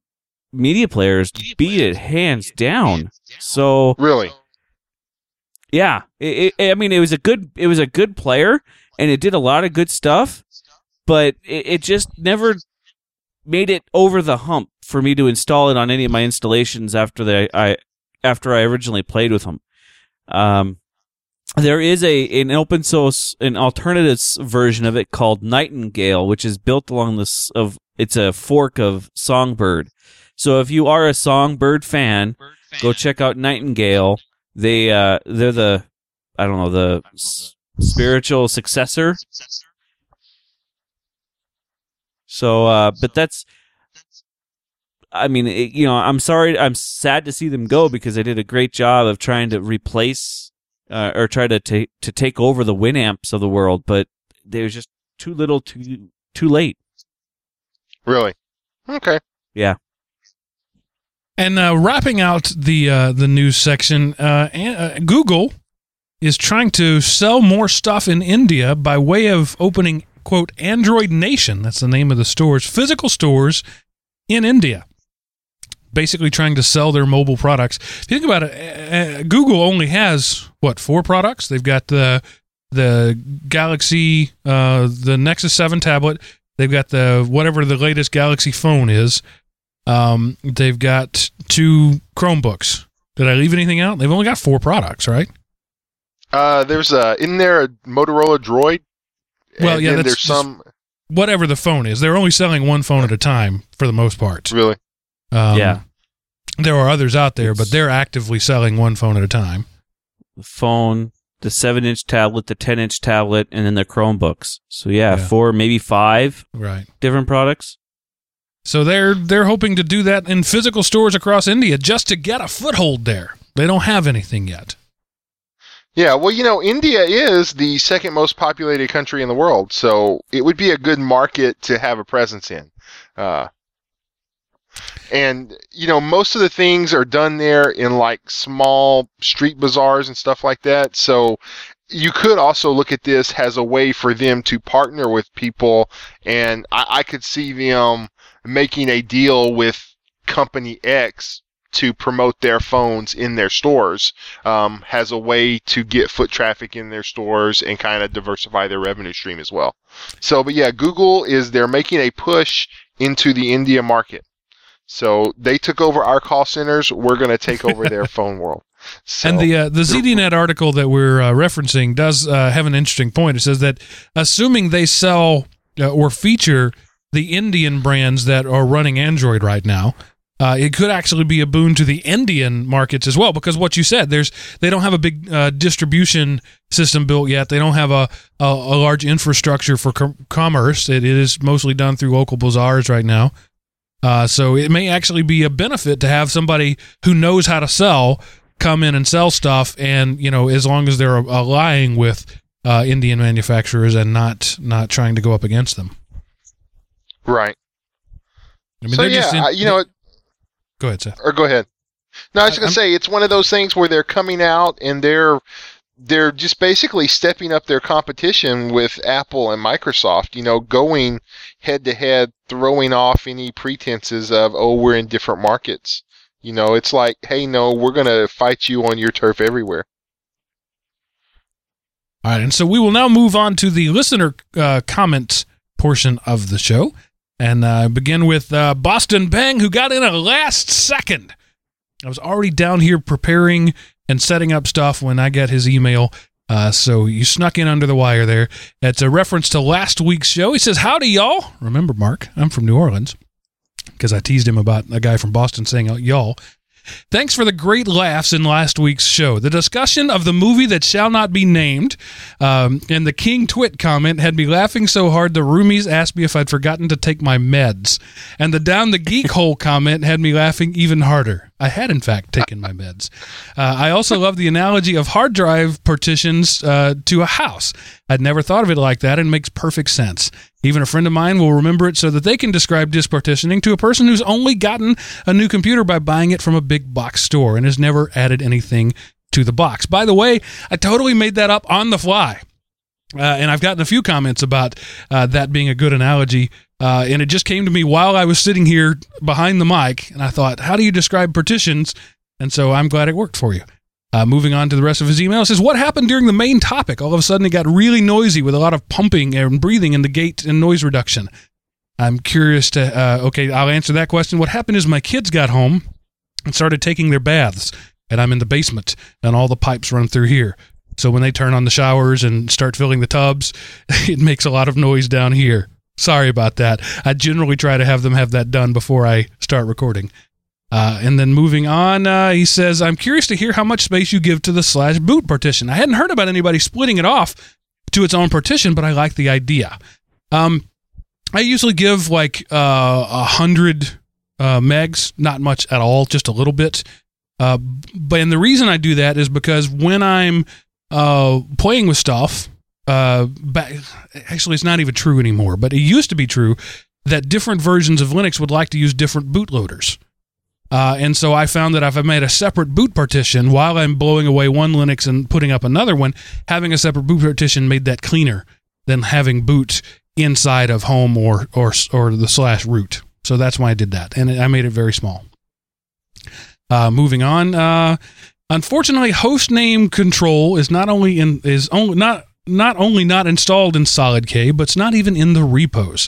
media players beat it hands down so Really, yeah it, it, i mean it was a good it was a good player and it did a lot of good stuff but it, it just never made it over the hump for me to install it on any of my installations after the I after I originally played with them. Um, there is a an open source an alternative version of it called Nightingale, which is built along this of it's a fork of Songbird. So if you are a Songbird fan, go check out Nightingale. They uh they're the I don't know the s- spiritual successor. So uh but that's I mean, it, you know, I'm sorry, I'm sad to see them go because they did a great job of trying to replace uh, or try to take to take over the Winamps of the world, but they was just too little, too too late. really. Okay. And uh, wrapping out the uh, the news section, uh, uh, Google is trying to sell more stuff in India by way of opening quote Android Nation. That's the name of the stores, physical stores in India. Basically, trying to sell their mobile products. If you think about it, uh, Google only has what four products? They've got the the Galaxy, uh, the Nexus Seven tablet. They've got the whatever the latest Galaxy phone is. Um, they've got two Chromebooks. Did I leave anything out? They've only got four products, right? Uh, there's a in there a Motorola Droid. Well, and yeah, that's there's some Whatever the phone is, they're only selling one phone at a time for the most part. really. Um, yeah, there are others out there, but they're actively selling one phone at a time. the phone, the seven inch tablet, the ten inch tablet, and then the Chromebooks. So yeah, Yeah. four, maybe five Right. different products. So they're they're hoping to do that in physical stores across India just to get a foothold there. They don't have anything yet. Yeah, well, you know, India is the second most populated country in the world, so it would be a good market to have a presence in. Uh, and you know, most of the things are done there in like small street bazaars and stuff like that. So you could also look at this as a way for them to partner with people, and I, I could see them making a deal with company X to promote their phones in their stores um, has a way to get foot traffic in their stores and kind of diversify their revenue stream as well. So, but yeah, Google is they're making a push into the India market. So they took over our call centers. We're going to take over their phone world. So, And the uh, the ZDNet article that we're uh, referencing does uh, have an interesting point. It says that assuming they sell uh, or feature the Indian brands that are running Android right now, uh, it could actually be a boon to the Indian markets as well. Because what you said, there's they don't have a big uh, distribution system built yet. They don't have a a, a large infrastructure for com- commerce. It is mostly done through local bazaars right now. Uh, so it may actually be a benefit to have somebody who knows how to sell come in and sell stuff, and you know, as long as they're allying with uh, Indian manufacturers and not not trying to go up against them. Right. I mean, so they're yeah, just in- I- you know, Go ahead, Seth. or go ahead. No, I was going to say it's one of those things where they're coming out and they're they're just basically stepping up their competition with Apple and Microsoft. You know, going head to head, throwing off any pretenses of oh we're in different markets. You know, it's like hey no, we're going to fight you on your turf everywhere. All right, and so we will now move on to the listener uh, comments portion of the show, and uh, begin with uh, Boston Bang, who got in a last second. I was already down here preparing and setting up stuff when I got his email. Uh, so you snuck in under the wire there. It's a reference to last week's show. He says, "Howdy, y'all." Remember, Mark, I'm from New Orleans because I teased him about a guy from Boston saying "y'all." Thanks for the great laughs in last week's show. The discussion of the movie that shall not be named um, and the King Twit comment had me laughing so hard the roomies asked me if I'd forgotten to take my meds. And the Down the Geek Hole comment had me laughing even harder. I had, in fact, taken my meds. Uh, I also love the analogy of hard drive partitions uh, to a house. I'd never thought of it like that and it makes perfect sense. Even a friend of mine will remember it so that they can describe disk partitioning to a person who's only gotten a new computer by buying it from a big box store and has never added anything to the box. By the way, I totally made that up on the fly. Uh, and I've gotten a few comments about uh, that being a good analogy. Uh, and it just came to me while I was sitting here behind the mic. And I thought, how do you describe partitions? And so I'm glad it worked for you. Uh, moving on to the rest of his email, it says, What happened during the main topic? All of a sudden, it got really noisy with a lot of pumping and breathing in the gate and noise reduction. I'm curious to, uh, okay, I'll answer that question. What happened is my kids got home and started taking their baths, and I'm in the basement, and all the pipes run through here. So when they turn on the showers and start filling the tubs, it makes a lot of noise down here. Sorry about that. I generally try to have them have that done before I start recording. Uh, and then moving on, uh, he says, I'm curious to hear how much space you give to the slash boot partition. I hadn't heard about anybody splitting it off to its own partition, but I like the idea. Um, I usually give like uh, a hundred uh, megs, not much at all, just a little bit. Uh, but and the reason I do that is because when I'm uh, playing with stuff, uh, back, actually it's not even true anymore, but it used to be true that different versions of Linux would like to use different bootloaders. Uh, and so I found that if I made a separate boot partition while I'm blowing away one Linux and putting up another one, having a separate boot partition made that cleaner than having boot inside of home or or or the slash root. So that's why I did that, and I made it very small. Uh, moving on. Uh, unfortunately, host name control is not only in is only not not only not installed in SolydK, but it's not even in the repos.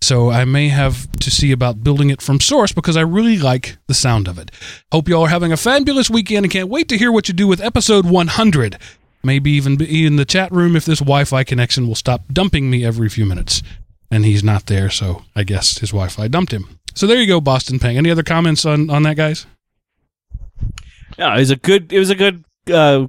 So I may have to see about building it from source because I really like the sound of it. Hope you all are having a fabulous weekend and can't wait to hear what you do with episode 100. Maybe even be in the chat room if this Wi-Fi connection will stop dumping me every few minutes. And he's not there, so I guess his Wi-Fi dumped him. So there you go, Boston Pang. Any other comments on on that, guys? Yeah, it was a good. It was a good uh,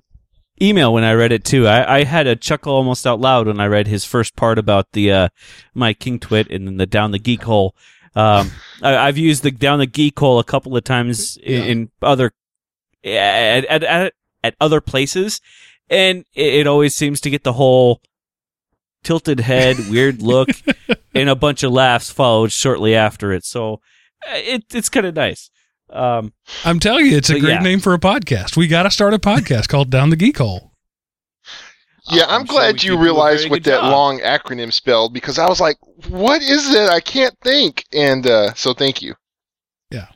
email when I read it too. I, I had a chuckle almost out loud when I read his first part about the uh, my King Twit and then the down the geek hole. Um, I, I've used the down the geek hole a couple of times in, in other at, at at at other places, and it, it always seems to get the whole tilted head, weird look, and a bunch of laughs followed shortly after it. So uh, it it's kind of nice. Um, I'm telling you, it's a great yeah. name for a podcast. We got to start a podcast called Down the Geek Hole. Yeah, I'm I'm, glad we you could do a realized what that job. long acronym spelled because I was like, "What is it? I can't think." And uh, so, thank you. Yeah,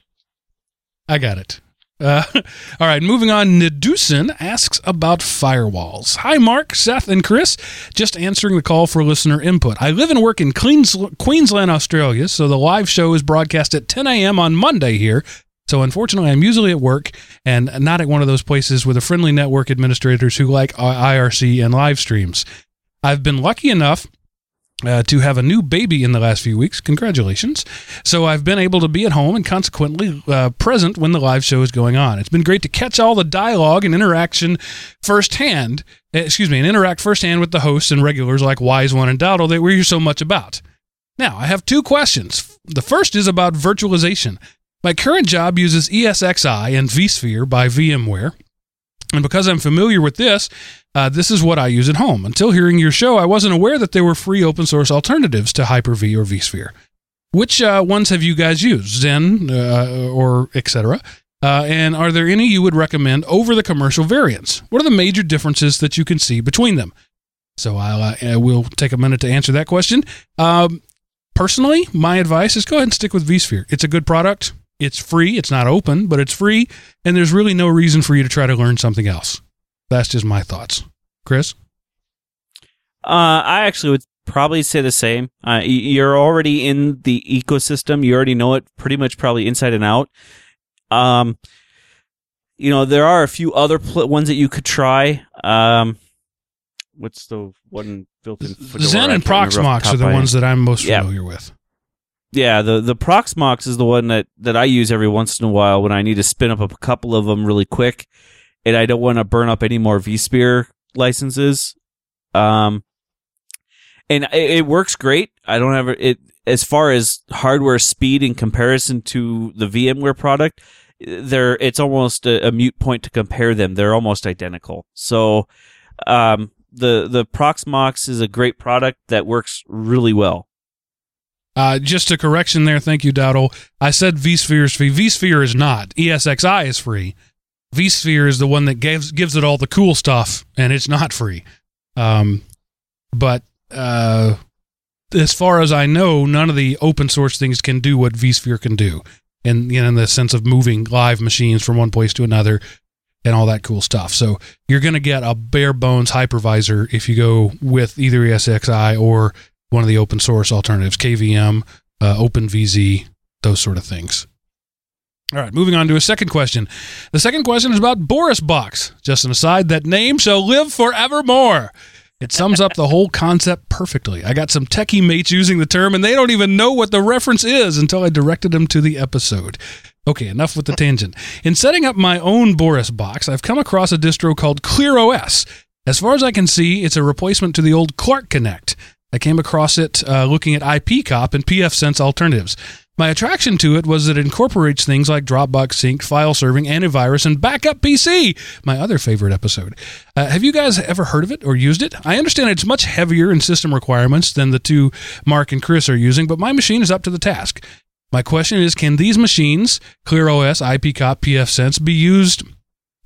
I got it. Uh, all right, moving on. Nedusin asks about firewalls. Hi, Mark, Seth, and Chris. Just answering the call for listener input. I live and work in Queens- Queensland, Australia, so the live show is broadcast at 10 a.m. on Monday here. So unfortunately, I'm usually at work and not at one of those places with a friendly network administrators who like IRC and live streams. I've been lucky enough uh, to have a new baby in the last few weeks. Congratulations. So I've been able to be at home and consequently uh, present when the live show is going on. It's been great to catch all the dialogue and interaction firsthand, eh, excuse me, and interact firsthand with the hosts and regulars like Wise One and Dowdle that we hear so much about. Now, I have two questions. The first is about virtualization. My current job uses ESXi and vSphere by VMware. And because I'm familiar with this, uh, this is what I use at home. Until hearing your show, I wasn't aware that there were free open source alternatives to Hyper V or vSphere. Which uh, ones have you guys used, Xen uh, or etc.? Uh, and are there any you would recommend over the commercial variants? What are the major differences that you can see between them? So I'll uh, we'll take a minute to answer that question. Um, personally, my advice is go ahead and stick with vSphere. It's a good product. It's free. It's not open, but it's free, and there's really no reason for you to try to learn something else. That's just my thoughts. Chris? Uh, I actually would probably say the same. Uh, you're already in the ecosystem. You already know it pretty much probably inside and out. Um, you know, there are a few other pl- ones that you could try. Um, what's the one built in Fedora? Xen and Proxmox are the ones that I'm most yeah. familiar with. Yeah, the the Proxmox is the one that that I use every once in a while when I need to spin up a couple of them really quick, and I don't want to burn up any more vSphere licenses. Um, and it, it works great. I don't have it as far as hardware speed in comparison to the VMware product. There, it's almost a, a mute point to compare them. They're almost identical. So, um, the the Proxmox is a great product that works really well. Uh, just a correction there. Thank you, Dowdle. I said vSphere is free. vSphere is not. ESXi is free. vSphere is the one that gives gives it all the cool stuff, and it's not free. Um, but uh, as far as I know, none of the open source things can do what vSphere can do, and you know, in the sense of moving live machines from one place to another and all that cool stuff. So you're going to get a bare bones hypervisor if you go with either ESXi or one of the open source alternatives, KVM, uh, OpenVZ, those sort of things. All right, moving on to a second question. The second question is about Boris Box. Just an aside, that name shall live forevermore. It sums up the whole concept perfectly. I got some techie mates using the term, and they don't even know what the reference is until I directed them to the episode. Okay, enough with the tangent. In setting up my own Boris box, I've come across a distro called ClearOS. As far as I can see, it's a replacement to the old ClarkConnect. I came across it uh, looking at IPCOP and pfSense alternatives. My attraction to it was that it incorporates things like Dropbox Sync, file serving, antivirus, and BackupPC, my other favorite episode. Uh, have you guys ever heard of it or used it? I understand it's much heavier in system requirements than the two Mark and Chris are using, but my machine is up to the task. My question is can these machines, ClearOS, IPCOP, pfSense, be used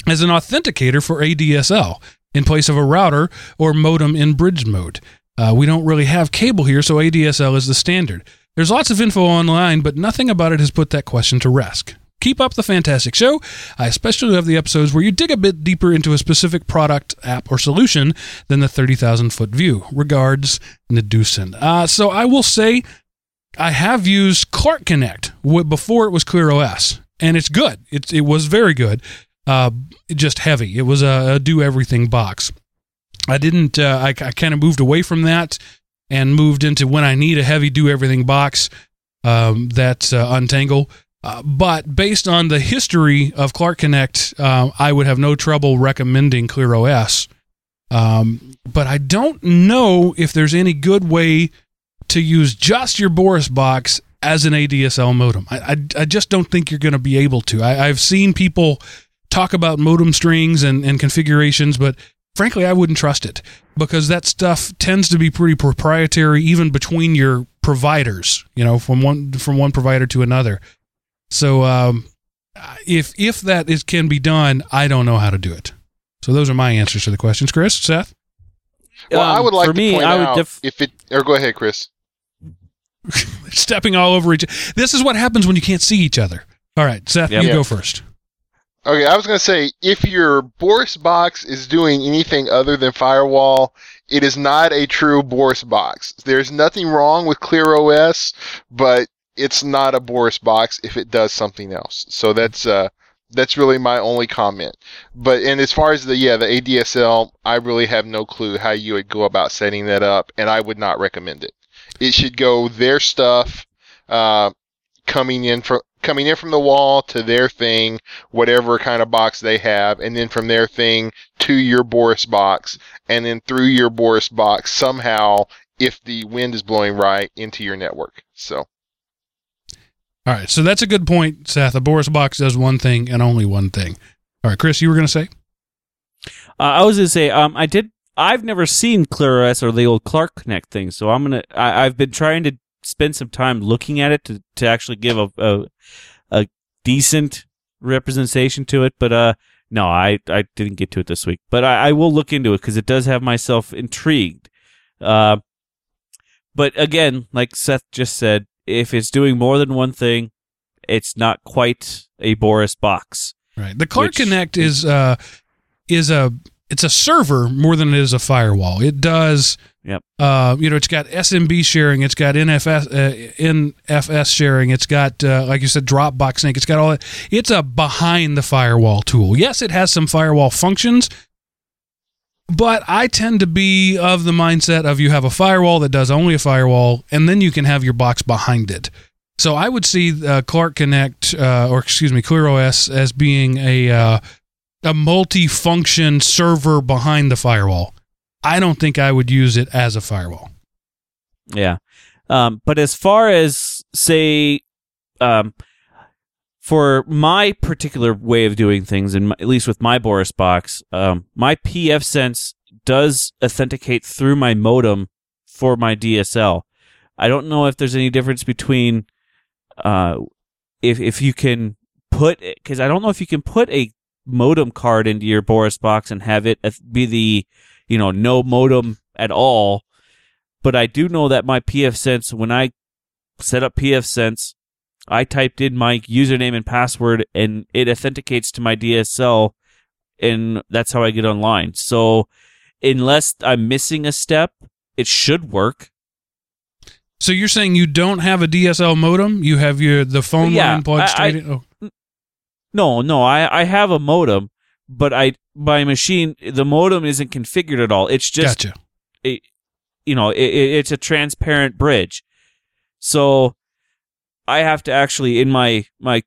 as an authenticator for ADSL in place of a router or modem in bridge mode? Uh, we don't really have cable here, so ADSL is the standard. There's lots of info online, but nothing about it has put that question to rest. Keep up the fantastic show. I especially love the episodes where you dig a bit deeper into a specific product, app, or solution than the 30,000 foot view. Regards, Nadusen. Uh, so I will say I have used ClarkConnect before it was ClearOS, and it's good. It, it was very good, uh, just heavy. It was a, a do everything box. I didn't. Uh, I, I kind of moved away from that and moved into when I need a heavy do everything box. Um, that's uh, Untangle. Uh, but based on the history of ClarkConnect, uh, I would have no trouble recommending ClearOS. Um, but I don't know if there's any good way to use just your Boris box as an ADSL modem. I, I, I just don't think you're going to be able to. I, I've seen people talk about modem strings and, and configurations, but frankly, I wouldn't trust it because that stuff tends to be pretty proprietary, even between your providers. You know, from one from one provider to another. So, um, if if that is can be done, I don't know how to do it. So those are my answers to the questions, Chris, Seth. Well, I would like Um, for to me, point I would out def- if it. Or go ahead, Chris. Stepping all over each. This is what happens when you can't see each other. All right, Seth, Yep. you Yeah. go first. Okay, I was going to say if your Boris box is doing anything other than firewall, it is not a true Boris box. There's nothing wrong with ClearOS, but it's not a Boris box if it does something else. So that's uh, that's really my only comment. But and as far as the yeah the ADSL, I really have no clue how you would go about setting that up, and I would not recommend it. It should go their stuff, uh, coming in from coming in from the wall to their thing, whatever kind of box they have, and then from their thing to your Boris box, and then through your Boris box somehow, if the wind is blowing right, into your network. So. All right, so that's a good point, Seth. A Boris box does one thing and only one thing. All right, Chris, you were going to say? Uh, I was going to say, um, I did. I've never seen ClearOS or the old ClarkConnect thing, so I'm gonna. I, I've been trying to spend some time looking at it to, to actually give a, a a decent representation to it, but uh, no, I I didn't get to it this week, but I, I will look into it because it does have myself intrigued. Uh, but again, like Seth just said, if it's doing more than one thing, it's not quite a Boris box. Right. The Clark Connect is uh is a it's a server more than it is a firewall. It does Yep. uh you know it's got SMB sharing, it's got NFS uh, NFS sharing, it's got uh, like you said Dropbox sync, it's got all that. It's a behind the firewall tool. Yes, it has some firewall functions, but I tend to be of the mindset of you have a firewall that does only a firewall, and then you can have your box behind it. So I would see uh, ClarkConnect, uh, or excuse me, ClearOS, as being a uh, a multi-function server behind the firewall. I don't think I would use it as a firewall. Yeah. Um, but as far as say, um, for my particular way of doing things, and at least with my Boris box, um, my pfSense does authenticate through my modem for my DSL. I don't know if there's any difference between, uh, if if you can put because I don't know if you can put a modem card into your Boris box and have it be the, you know, no modem at all but I do know that my pfSense, when I set up pfSense, I typed in my username and password and it authenticates to my DSL and that's how I get online. So unless I'm missing a step, it should work. So you're saying you don't have a DSL modem? You have your the phone Yeah, line plugged straight I- in? Oh, No, no, I, I have a modem, but I my machine the modem isn't configured at all. It's just gotcha. you know, it, it, it's a transparent bridge. So I have to actually in my my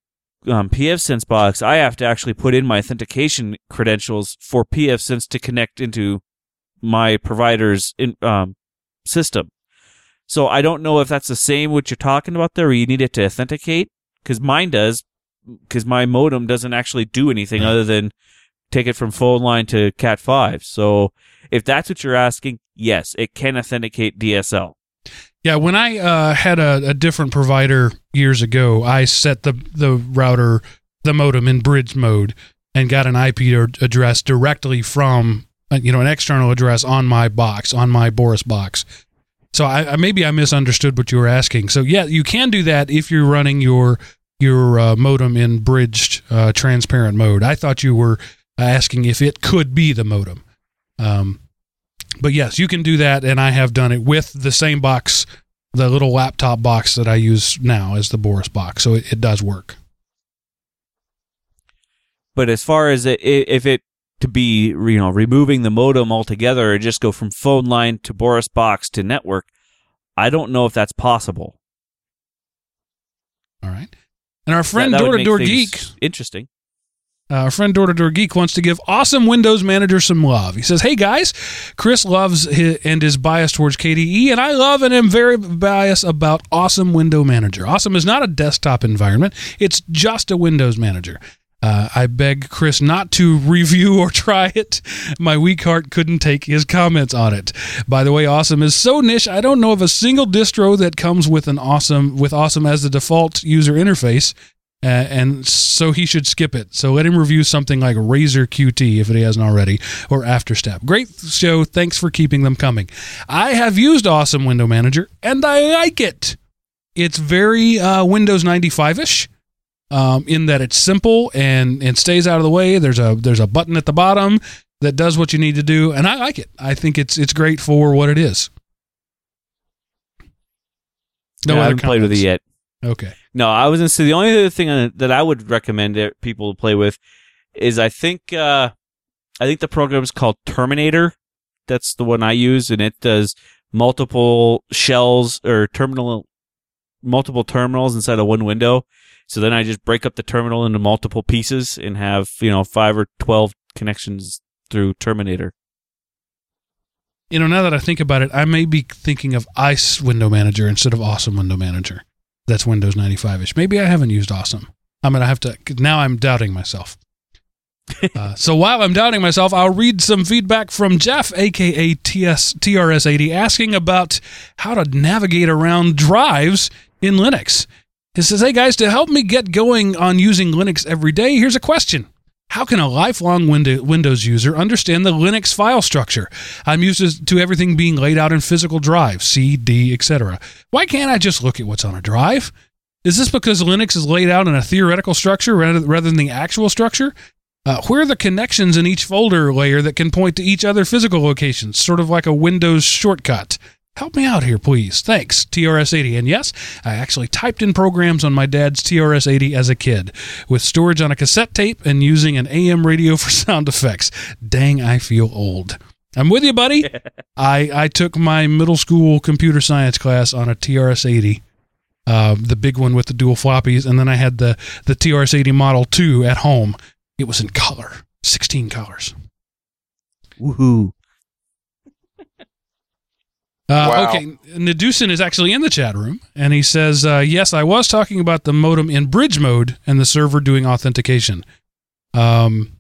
um, pfSense box, I have to actually put in my authentication credentials for pfSense to connect into my provider's in, um, system. So I don't know if that's the same what you're talking about there, where you need it to authenticate, because mine does, because my modem doesn't actually do anything other than take it from phone line to Cat five. So if that's what you're asking, yes, it can authenticate DSL. Yeah, when I uh, had a, a different provider years ago, I set the the router, the modem in bridge mode, and got an IP address directly from uh, you know an external address on my box on my Boris box. So I, I maybe I misunderstood what you were asking. So yeah, you can do that if you're running your your uh, modem in bridged uh, transparent mode. I thought you were asking if it could be the modem. Um, but yes, you can do that, and I have done it with the same box, the little laptop box that I use now as the Boris box. So it, it does work. But as far as it, if it to be, you know, removing the modem altogether and just go from phone line to Boris box to network, I don't know if that's possible. All right. And our friend That- that would Door to Door Geek, interesting. uh, our friend Door to Door Geek wants to give awesome Windows Manager some love. He says, "Hey guys, Chris loves his, and is biased towards KDE, and I love and am very biased about Awesome Window Manager. Awesome is not a desktop environment; it's just a Windows Manager." Uh, I beg Chris not to review or try it. My weak heart couldn't take his comments on it. By the way, Awesome is so niche. I don't know of a single distro that comes with an Awesome with Awesome as the default user interface, uh, and so he should skip it. So let him review something like Razor QT if it hasn't already, or Afterstep. Great show. Thanks for keeping them coming. I have used Awesome Window Manager and I like it. It's very uh, Windows 95 ish um, in that it's simple and and stays out of the way. There's a there's a button at the bottom that does what you need to do, and I like it. I think it's it's great for what it is. No, I other haven't played with it yet. Okay. No, I was gonna say the only other thing uh, that I would recommend people to play with is I think uh, I think the program is called Terminator. That's the one I use, and it does multiple shells or terminal, multiple terminals inside of one window. So then I just break up the terminal into multiple pieces and have you know five or twelve connections through Terminator. You know, now that I think about it, I may be thinking of Ice Window Manager instead of Awesome Window Manager. That's Windows 95 ish. Maybe I haven't used Awesome. I'm going to have to, 'cause now I'm doubting myself. uh, so while I'm doubting myself, I'll read some feedback from Jeff, aka TS, TRS80, asking about how to navigate around drives in Linux. He says, Hey guys, to help me get going on using Linux every day, here's a question. How can a lifelong Windows user understand the Linux file structure? I'm used to everything being laid out in physical drives, C, D, etc. Why can't I just look at what's on a drive? Is this because Linux is laid out in a theoretical structure rather, rather than the actual structure? Uh, where are the connections in each folder layer that can point to each other physical locations, sort of like a Windows shortcut? Help me out here, please. Thanks, TRS-80. And yes, I actually typed in programs on my dad's TRS-80 as a kid, with storage on a cassette tape and using an AM radio for sound effects. Dang, I feel old. I'm with you, buddy. I, I took my middle school computer science class on a TRS-80, uh, the big one with the dual floppies, and then I had the, the TRS-80 Model 2 at home. It was in color, 16 colors. Woohoo! Uh, Wow. Okay, Nadusin is actually in the chat room, and he says, uh, "Yes, I was talking about the modem in bridge mode and the server doing authentication." Um,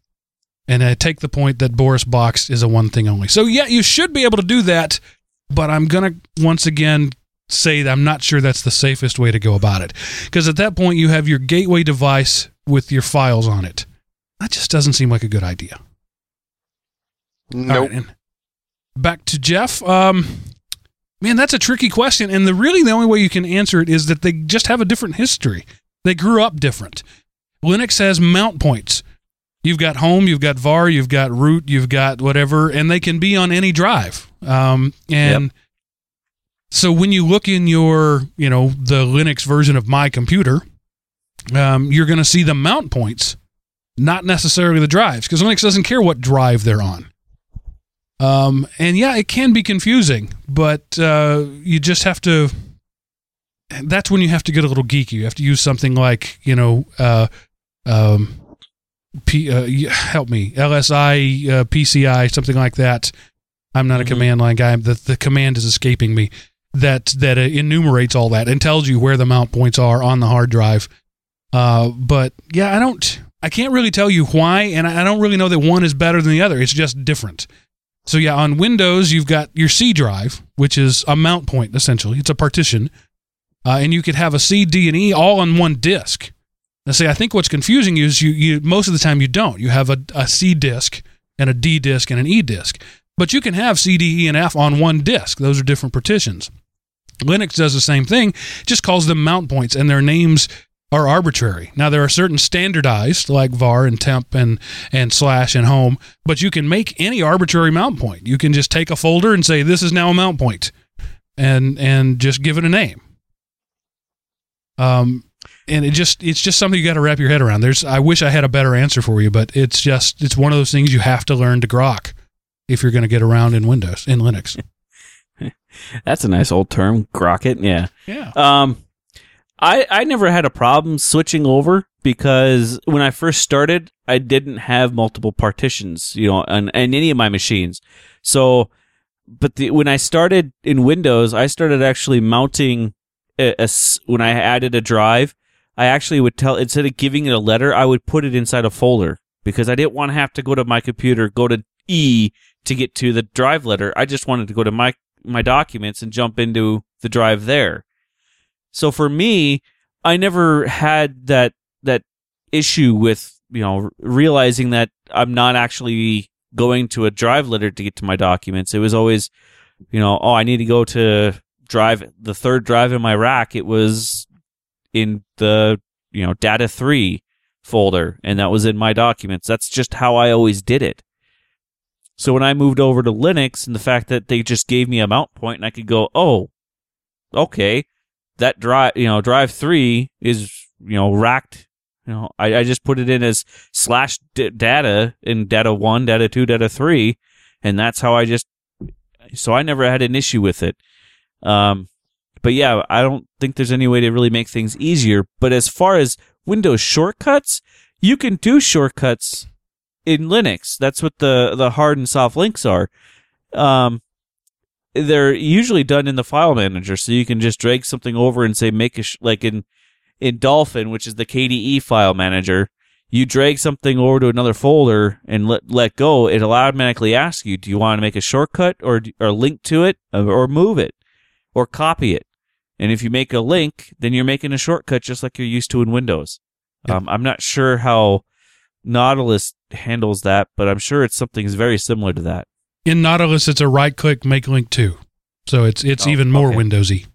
and I take the point that Boris Box is a one thing only. So yeah, you should be able to do that, but I'm gonna once again say that I'm not sure that's the safest way to go about it, because at that point you have your gateway device with your files on it. That just doesn't seem like a good idea. Nope. right, back to Jeff. Um, man, that's a tricky question, and the really the only way you can answer it is that they just have a different history. They grew up different. Linux has mount points. You've got home, you've got var, you've got root, you've got whatever, and they can be on any drive. Um, and so when you look in your, you know, the Linux version of my computer, um, you're going to see the mount points, not necessarily the drives, because Linux doesn't care what drive they're on. Um, and yeah, it can be confusing, but uh, you just have to. That's when you have to get a little geeky. You have to use something like you know, uh, um, P, uh, help me, LSI, uh, PCI, something like that. I'm not a Mhm. command line guy. The the command is escaping me. That that enumerates all that and tells you where the mount points are on the hard drive. Uh, but yeah, I don't. I can't really tell you why, and I don't really know that one is better than the other. It's just different. So yeah, on Windows you've got your C drive, which is a mount point essentially. It's a partition, uh, and you could have a C, D, and E all on one disk. Now, see, I think what's confusing you is you, you most of the time you don't. You have a, a C disk and a D disk and an E disk, but you can have C, D, E, and F on one disk. Those are different partitions. Linux does the same thing, just calls them mount points, and their names are arbitrary. Now there are certain standardized like var and temp and and slash and home, but you can make any arbitrary mount point. You can just take a folder and say this is now a mount point, and and just give it a name. Um, and it just it's just something you got to wrap your head around. There's I wish I had a better answer for you, but it's just it's one of those things you have to learn to grok if you're going to get around in Windows in Linux. That's a nice old term, Grocket. Yeah. Yeah. Um, I I never had a problem switching over because when I first started, I didn't have multiple partitions, you know, on, on any of my machines. So, but the, when I started in Windows, I started actually mounting a, a when I added a drive. I actually would tell instead of giving it a letter, I would put it inside a folder because I didn't want to have to go to my computer, go to E to get to the drive letter. I just wanted to go to my my documents and jump into the drive there. So for me, I never had that that issue with you know realizing that I'm not actually going to a drive letter to get to my documents. It was always, you know, oh, I need to go to drive the third drive in my rack. It was in the you know data three folder, and that was in my documents. That's just how I always did it. So when I moved over to Linux and the fact that they just gave me a mount point and I could go, oh, okay, that drive, you know, drive three is you know racked. You know, I, I just put it in as slash d- data in data one, data two, data three, and that's how I just. So I never had an issue with it. Um, but yeah, I don't think there's any way to really make things easier. But as far as Windows shortcuts, you can do shortcuts in Linux. That's what the the hard and soft links are. Um, they're usually done in the file manager, so you can just drag something over and say make a sh- like in in Dolphin, which is the KDE file manager. You drag something over to another folder and let let go. It'll automatically ask you, do you want to make a shortcut or or link to it or move it or copy it? And if you make a link, then you're making a shortcut just like you're used to in Windows. Yep. Um, I'm not sure how Nautilus handles that, but I'm sure it's something very similar to that. In Nautilus, it's a right click make link to, so it's it's Oh, even more okay. Windowsy.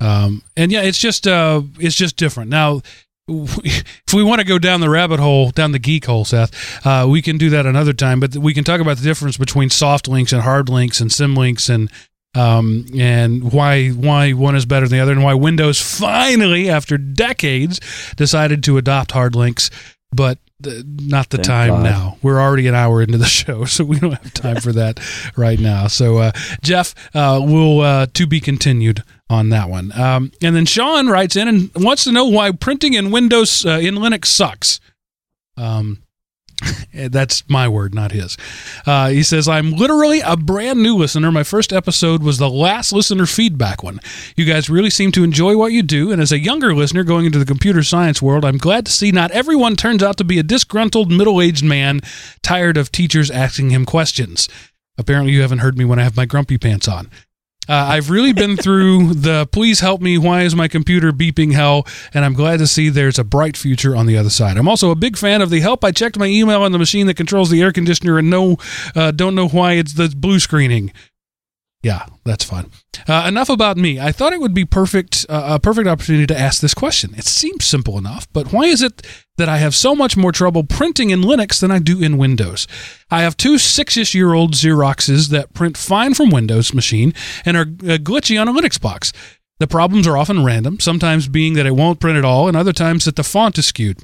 Um, and yeah, it's just uh, it's just different. Now, if we want to go down the rabbit hole, down the geek hole, Seth, uh, we can do that another time. But we can talk about the difference between soft links and hard links and symlinks and um, and why why one is better than the other, and why Windows finally, after decades, decided to adopt hard links, but uh, not the Thank time God. now. We're already an hour into the show, so we don't have time for that right now. So, uh, Jeff, uh, will uh, to be continued on that one. Um, and then Sean writes in and wants to know why printing in Windows uh, in Linux sucks. Um, that's my word, not his. Uh, he says, I'm literally a brand new listener. My first episode was the last listener feedback one. You guys really seem to enjoy what you do. And as a younger listener going into the computer science world, I'm glad to see not everyone turns out to be a disgruntled middle aged man tired of teachers asking him questions. Apparently, you haven't heard me when I have my grumpy pants on. Uh, I've really been through the please help me, why is my computer beeping hell? And I'm glad to see there's a bright future on the other side. I'm also a big fan of the help. I checked my email on the machine that controls the air conditioner and no, uh, don't know why it's the blue screening. Yeah, that's fun. Uh, enough about me. I thought it would be perfect, uh, a perfect opportunity to ask this question. It seems simple enough, but why is it that I have so much more trouble printing in Linux than I do in Windows? I have two six-ish year old Xeroxes that print fine from Windows machine and are uh, glitchy on a Linux box. The problems are often random, sometimes being that it won't print at all, and other times that the font is skewed.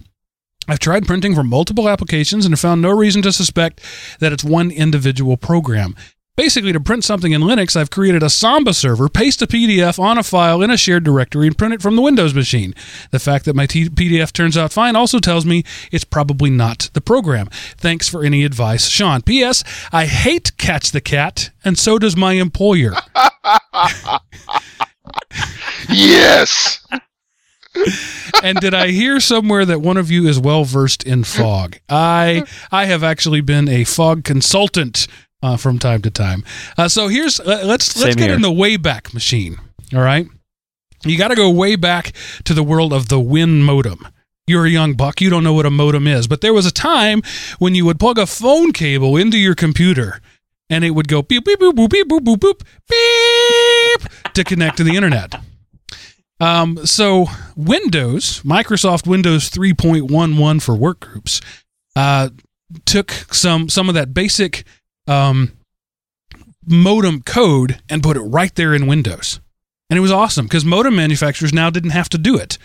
I've tried printing for multiple applications and have found no reason to suspect that it's one individual program. Basically, to print something in Linux, I've created a Samba server, paste a PDF on a file in a shared directory, and print it from the Windows machine. The fact that my t- PDF turns out fine also tells me it's probably not the program. Thanks for any advice, Sean. P.S. I hate Catch the Cat, and so does my employer. yes. and did I hear somewhere that one of you is well versed in fog? I I have actually been a fog consultant uh, from time to time. Uh, so here's uh, let's let's Same get here. in the Wayback Machine. All right, you got to go way back to the world of the Win modem. You're a young buck. You don't know what a modem is, but there was a time when you would plug a phone cable into your computer, and it would go beep beep boop boop beep boop boop boop beep to connect to the internet. Um, so Windows, Microsoft Windows 3.11 for workgroups, uh, took some some of that basic um, modem code and put it right there in Windows, and it was awesome because modem manufacturers now didn't have to do it.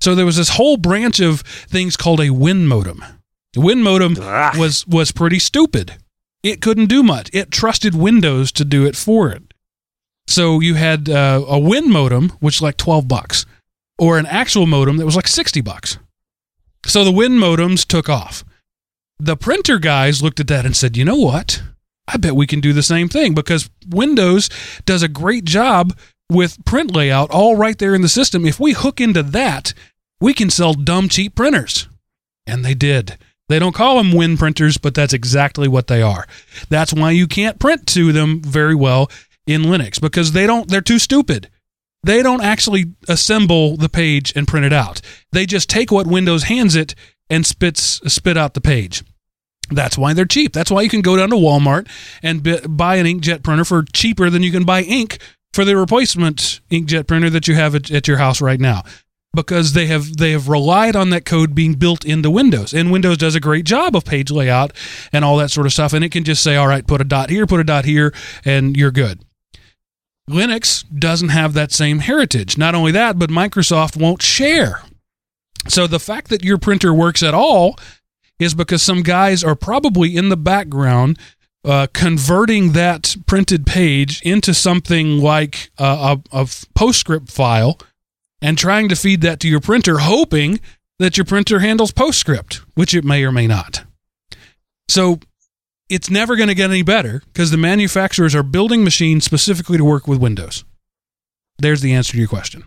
So there was this whole branch of things called a Win modem. The Win modem Ah. was was pretty stupid. It couldn't do much. It trusted Windows to do it for it. So you had uh, a Win modem, which was like twelve bucks, or an actual modem that was like sixty bucks. So the Win modems took off. The printer guys looked at that and said, "You know what? I bet we can do the same thing because Windows does a great job with print layout all right there in the system. If we hook into that, we can sell dumb cheap printers." And they did. They don't call them Win printers, but that's exactly what they are. That's why you can't print to them very well in Linux because they don't they're too stupid. They don't actually assemble the page and print it out. They just take what Windows hands it and spits spit out the page. That's why they're cheap. That's why you can go down to Walmart and b- buy an inkjet printer for cheaper than you can buy ink for the replacement inkjet printer that you have at, at your house right now because they have they have relied on that code being built into Windows, and Windows does a great job of page layout and all that sort of stuff, and it can just say, all right, put a dot here, put a dot here, and you're good. Linux doesn't have that same heritage. Not only that, but Microsoft won't share. So the fact that your printer works at all is because some guys are probably in the background uh, converting that printed page into something like a, a, a PostScript file and trying to feed that to your printer, hoping that your printer handles PostScript, which it may or may not. So it's never going to get any better because the manufacturers are building machines specifically to work with Windows. There's the answer to your question.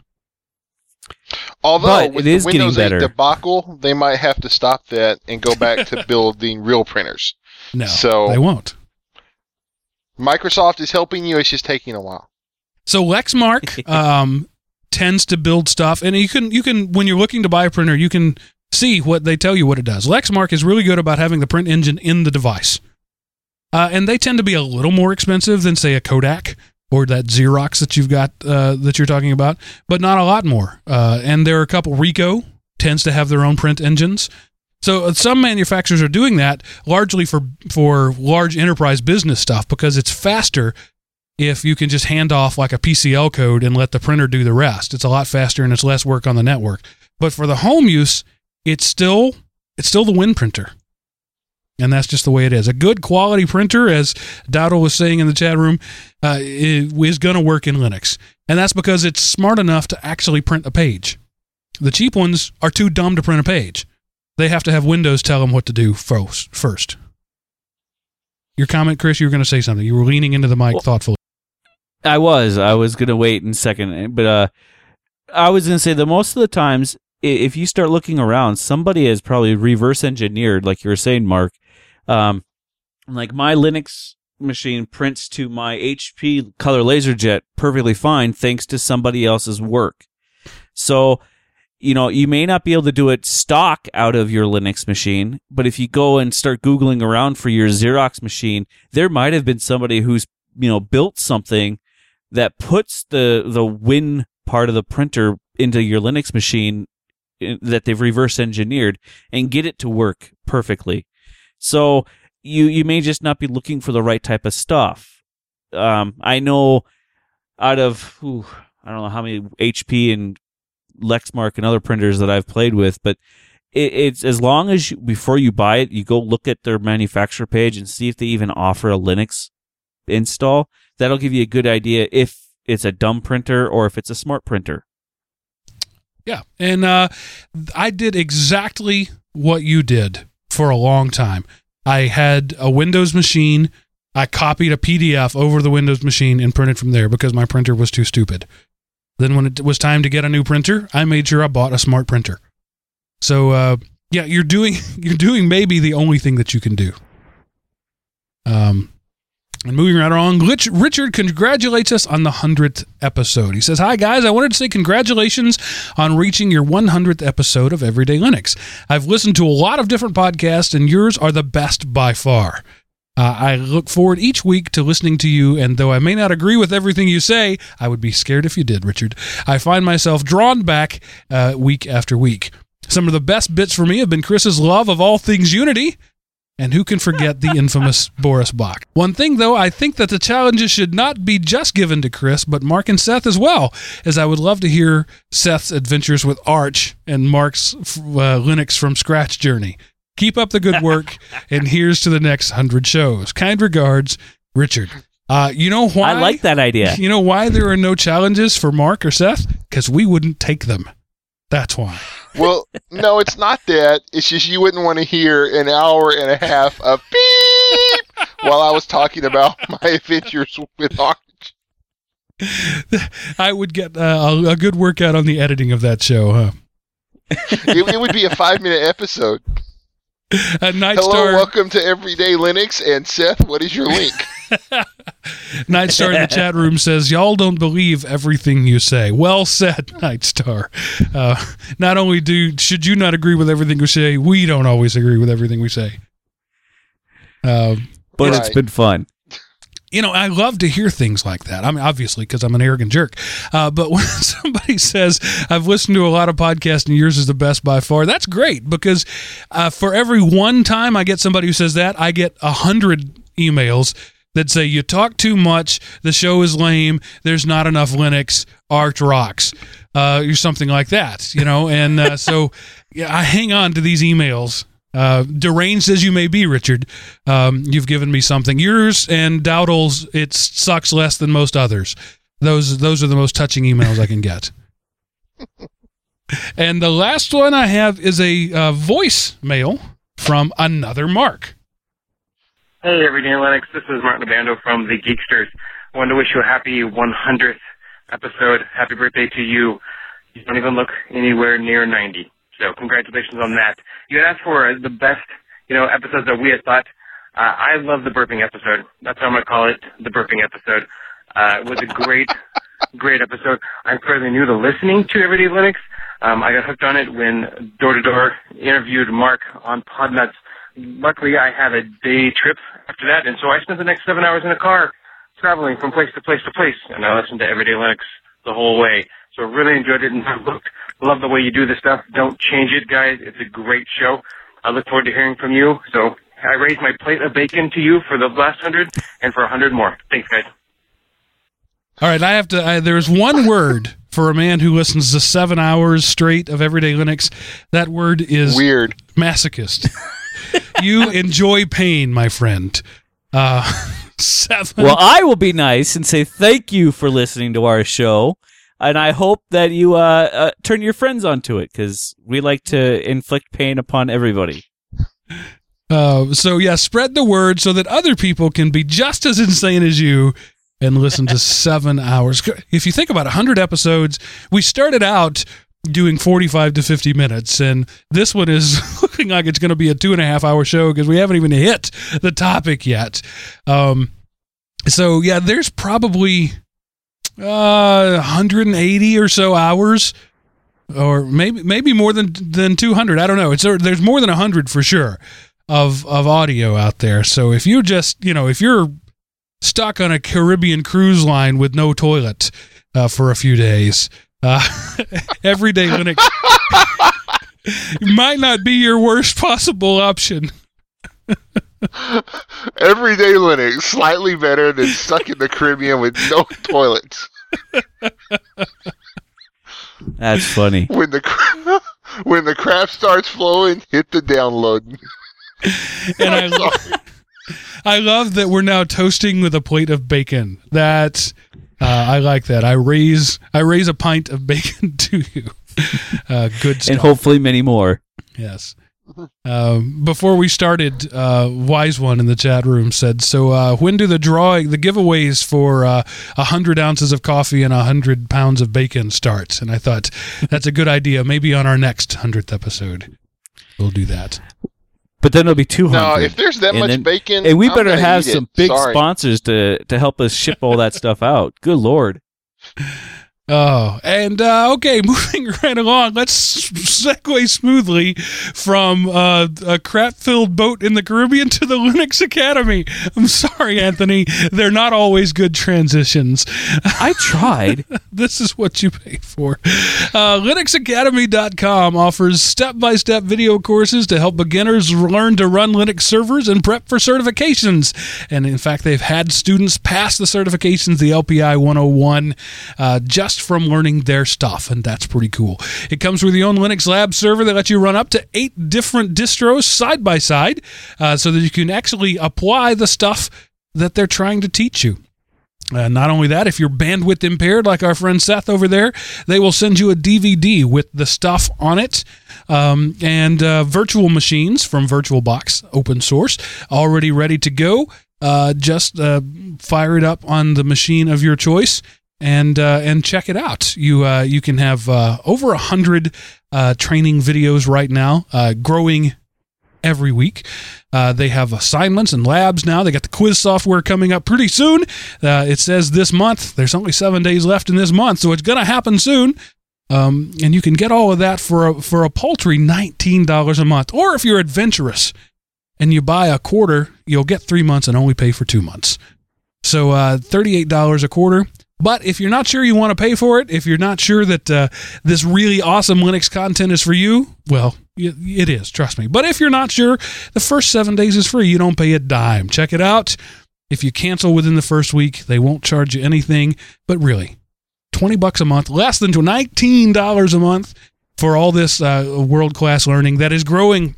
Although But with it is the getting Windows 8 better. debacle, they might have to stop that and go back to building real printers. No, So- they won't. Microsoft is helping you; it's just taking a while. So Lexmark um, tends to build stuff, and you can you can when you're looking to buy a printer, you can see what they tell you what it does. Lexmark is really good about having the print engine in the device, uh, and they tend to be a little more expensive than say a Kodak or that Xerox that you've got uh, that you're talking about, but not a lot more. Uh, and there are a couple. Ricoh tends to have their own print engines. So uh, some manufacturers are doing that largely for for large enterprise business stuff because it's faster if you can just hand off like a PCL code and let the printer do the rest. It's a lot faster and it's less work on the network. But for the home use, it's still it's still the Win printer. And that's just the way it is. A good quality printer, as Dowdle was saying in the chat room, uh, is going to work in Linux. And that's because it's smart enough to actually print a page. The cheap ones are too dumb to print a page. They have to have Windows tell them what to do first. Your comment, Chris, you were going to say something. You were leaning into the mic Well- thoughtfully. I was. I was gonna wait in a second, but uh, I was gonna say that most of the times, if you start looking around, somebody has probably reverse engineered, like you were saying, Mark. Um, like my Linux machine prints to my HP Color LaserJet perfectly fine, thanks to somebody else's work. So, you know, you may not be able to do it stock out of your Linux machine, but if you go and start Googling around for your Xerox machine, there might have been somebody who's, you know, built something that puts the, the win part of the printer into your Linux machine that they've reverse engineered and get it to work perfectly. So you, you may just not be looking for the right type of stuff. Um, I know out of, whew, I don't know how many HP and Lexmark and other printers that I've played with, but it, it's as long as you, before you buy it, you go look at their manufacturer page and see if they even offer a Linux install. That'll give you a good idea if it's a dumb printer or if it's a smart printer. Yeah. And uh, I did exactly what you did for a long time. I had a Windows machine. I copied a PDF over the Windows machine and printed from there because my printer was too stupid. Then, when it was time to get a new printer, I made sure I bought a smart printer. So, uh, yeah, you're doing you're doing maybe the only thing that you can do. Um, and moving right along, Rich, Richard congratulates us on the 100th episode. He says, Hi, guys. I wanted to say congratulations on reaching your 100th episode of Everyday Linux. I've listened to a lot of different podcasts, and yours are the best by far. Uh, I look forward each week to listening to you, and though I may not agree with everything you say, I would be scared if you did, Richard. I find myself drawn back uh, week after week. Some of the best bits for me have been Chris's love of all things Unity. And who can forget the infamous Boris Bach? One thing, though, I think that the challenges should not be just given to Chris, but Mark and Seth as well, as I would love to hear Seth's adventures with Arch and Mark's uh, Linux from scratch journey. Keep up the good work, and here's to the next hundred shows. Kind regards, Richard. Uh, you know why? I like that idea. You know why there are no challenges for Mark or Seth? Because we wouldn't take them. That's why. Well, no, it's not that. It's just you wouldn't want to hear an hour and a half of beep while I was talking about my adventures with Orange. I would get uh, a, a good workout on the editing of that show, huh? It, it would be a five minute episode. Hello, Star, welcome to Everyday Linux. And Seth, what is your link? Night Star in the chat room says, "Y'all don't believe everything you say." Well said, Nightstar. Uh, not only do should you not agree with everything we say, we don't always agree with everything we say. Um, But Right. it's been fun. you know, I love to hear things like that. I mean, obviously, because I'm an arrogant jerk. Uh, but when somebody says, I've listened to a lot of podcasts and yours is the best by far, that's great because uh, for every one time I get somebody who says that, I get a hundred emails that say you talk too much, the show is lame, there's not enough Linux, Arch rocks, uh, or something like that, you know. And uh, so yeah, I hang on to these emails. Uh, deranged as you may be, Richard, um, you've given me something. Yours and Dowdle's, it sucks less than most others. Those those are the most touching emails I can get. and the last one I have is a uh, voice mail from another Mark. Hey, Everyday Linux. This is Martin Abando from the Geeksters. I wanted to wish you a happy 100th episode. Happy birthday to you. You don't even look anywhere near 90. So congratulations on that. You asked for the best, you know, episodes that we had thought. Uh, I love the burping episode. That's how I'm going to call it, the burping episode. Uh, it was a great, great episode. I'm fairly new to listening to Everyday Linux. Um, I got hooked on it when Door to Door interviewed Mark on Podnutz. Luckily, I had a day trip after that, and so I spent the next seven hours in a car traveling from place to place to place, and I listened to Everyday Linux the whole way. So really enjoyed it, and I looked, love the way you do this stuff. Don't change it, guys. It's a great show. I look forward to hearing from you. So I raise my plate of bacon to you for the last hundred and for a hundred more. Thanks, guys. All right, I have to. I, there's one word for a man who listens to seven hours straight of Everyday Linux. That word is Weird. masochist. you enjoy pain, my friend. Uh, seven. Well, I will be nice and say thank you for listening to our show, and I hope that you uh, uh, turn your friends onto it because we like to inflict pain upon everybody. Uh, so yeah, spread the word so that other people can be just as insane as you and listen to seven hours. If you think about hundred episodes, we started out doing 45 to 50 minutes. And this one is looking like it's going to be a two and a half hour show because we haven't even hit the topic yet. Um, so yeah there's probably uh, 180 or so hours or maybe maybe more than than 200 i don't know. It's there's more than 100 for sure of of audio out there. So if you just you know if you're stuck on a caribbean cruise line with no toilet uh, for a few days uh, everyday Linux might not be your worst possible option. Everyday Linux, slightly better than stuck in the Caribbean with no toilets. That's funny. When the cra- when the crap starts flowing, hit the download. And I, lo- I love that we're now toasting with a plate of bacon. That uh, I like that. I raise I raise a pint of bacon to you. Uh, good stuff. And hopefully many more. Yes. Um, before we started, uh, Wise One in the chat room said, "So uh, when do the drawing, the giveaways for uh, a hundred ounces of coffee and a hundred pounds of bacon start?" And I thought that's a good idea. Maybe on our next hundredth episode, we'll do that. But then it'll be 200. No, if there's that And much then- bacon, and we I'm better have some it. big Sorry. sponsors to to help us ship all that stuff out. Good lord. Oh, and uh, okay, moving right along. Let's segue smoothly from uh, a crap-filled boat in the Caribbean to the Linux Academy. I'm sorry, Anthony. They're not always good transitions. I tried. this is what you pay for. Uh, LinuxAcademy.com offers step by step video courses to help beginners learn to run Linux servers and prep for certifications. And in fact, they've had students pass the certifications, the LPI 101, uh, from learning their stuff. And that's pretty cool. It comes with your own Linux lab server that lets you run up to eight different distros side by side uh, so that you can actually apply the stuff that they're trying to teach you. Uh, not only that, if you're bandwidth impaired, like our friend Seth over there, they will send you a DVD with the stuff on it um, and uh, virtual machines from VirtualBox, open source, already ready to go. Uh, just uh, fire it up on the machine of your choice and uh, and check it out. You uh, you can have uh, over a hundred uh, training videos right now, uh, growing every week. Uh, they have assignments and labs now. They got the quiz software coming up pretty soon. It says this month. There's only seven days left in this month, so it's to happen soon. Um, and you can get all of that for a, for a paltry nineteen dollars a month. Or if you're adventurous and you buy a quarter, you'll get three months and only pay for two months. So uh, thirty-eight dollars a quarter. But if you're not sure you want to pay for it, if you're not sure that uh, this really awesome Linux content is for you, well, it is, trust me. But if you're not sure, the first seven days is free. You don't pay a dime. Check it out. If you cancel within the first week, they won't charge you anything. But really, 20 bucks a month, less than $19 a month for all this uh, world class learning that is growing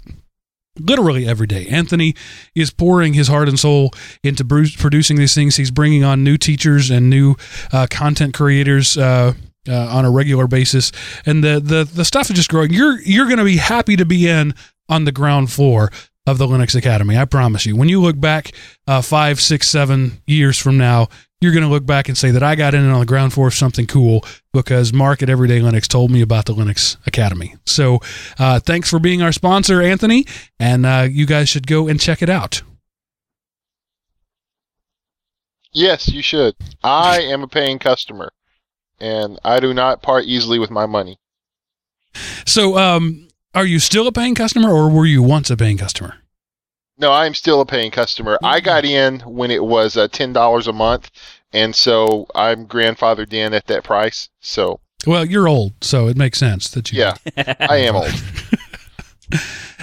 literally every day. Anthony is pouring his heart and soul into Bruce producing these things. He's bringing on new teachers and new uh, content creators. Uh, uh, on a regular basis, and the, the the stuff is just growing. You're you're going to be happy to be in on the ground floor of the Linux Academy. I promise you. When you look back uh, five, six, seven years from now, you're going to look back and say that I got in on the ground floor of something cool because Mark at Everyday Linux told me about the Linux Academy. So uh, thanks for being our sponsor, Anthony, and uh, you guys should go and check it out. Yes, you should. I am a paying customer, and I do not part easily with my money. So, um, are you still a paying customer, or were you once a paying customer? No, I'm still a paying customer. I got in when it was uh, ten dollars a month, and so I'm grandfathered in at that price. So Well, you're old, so it makes sense that you. yeah, I am old.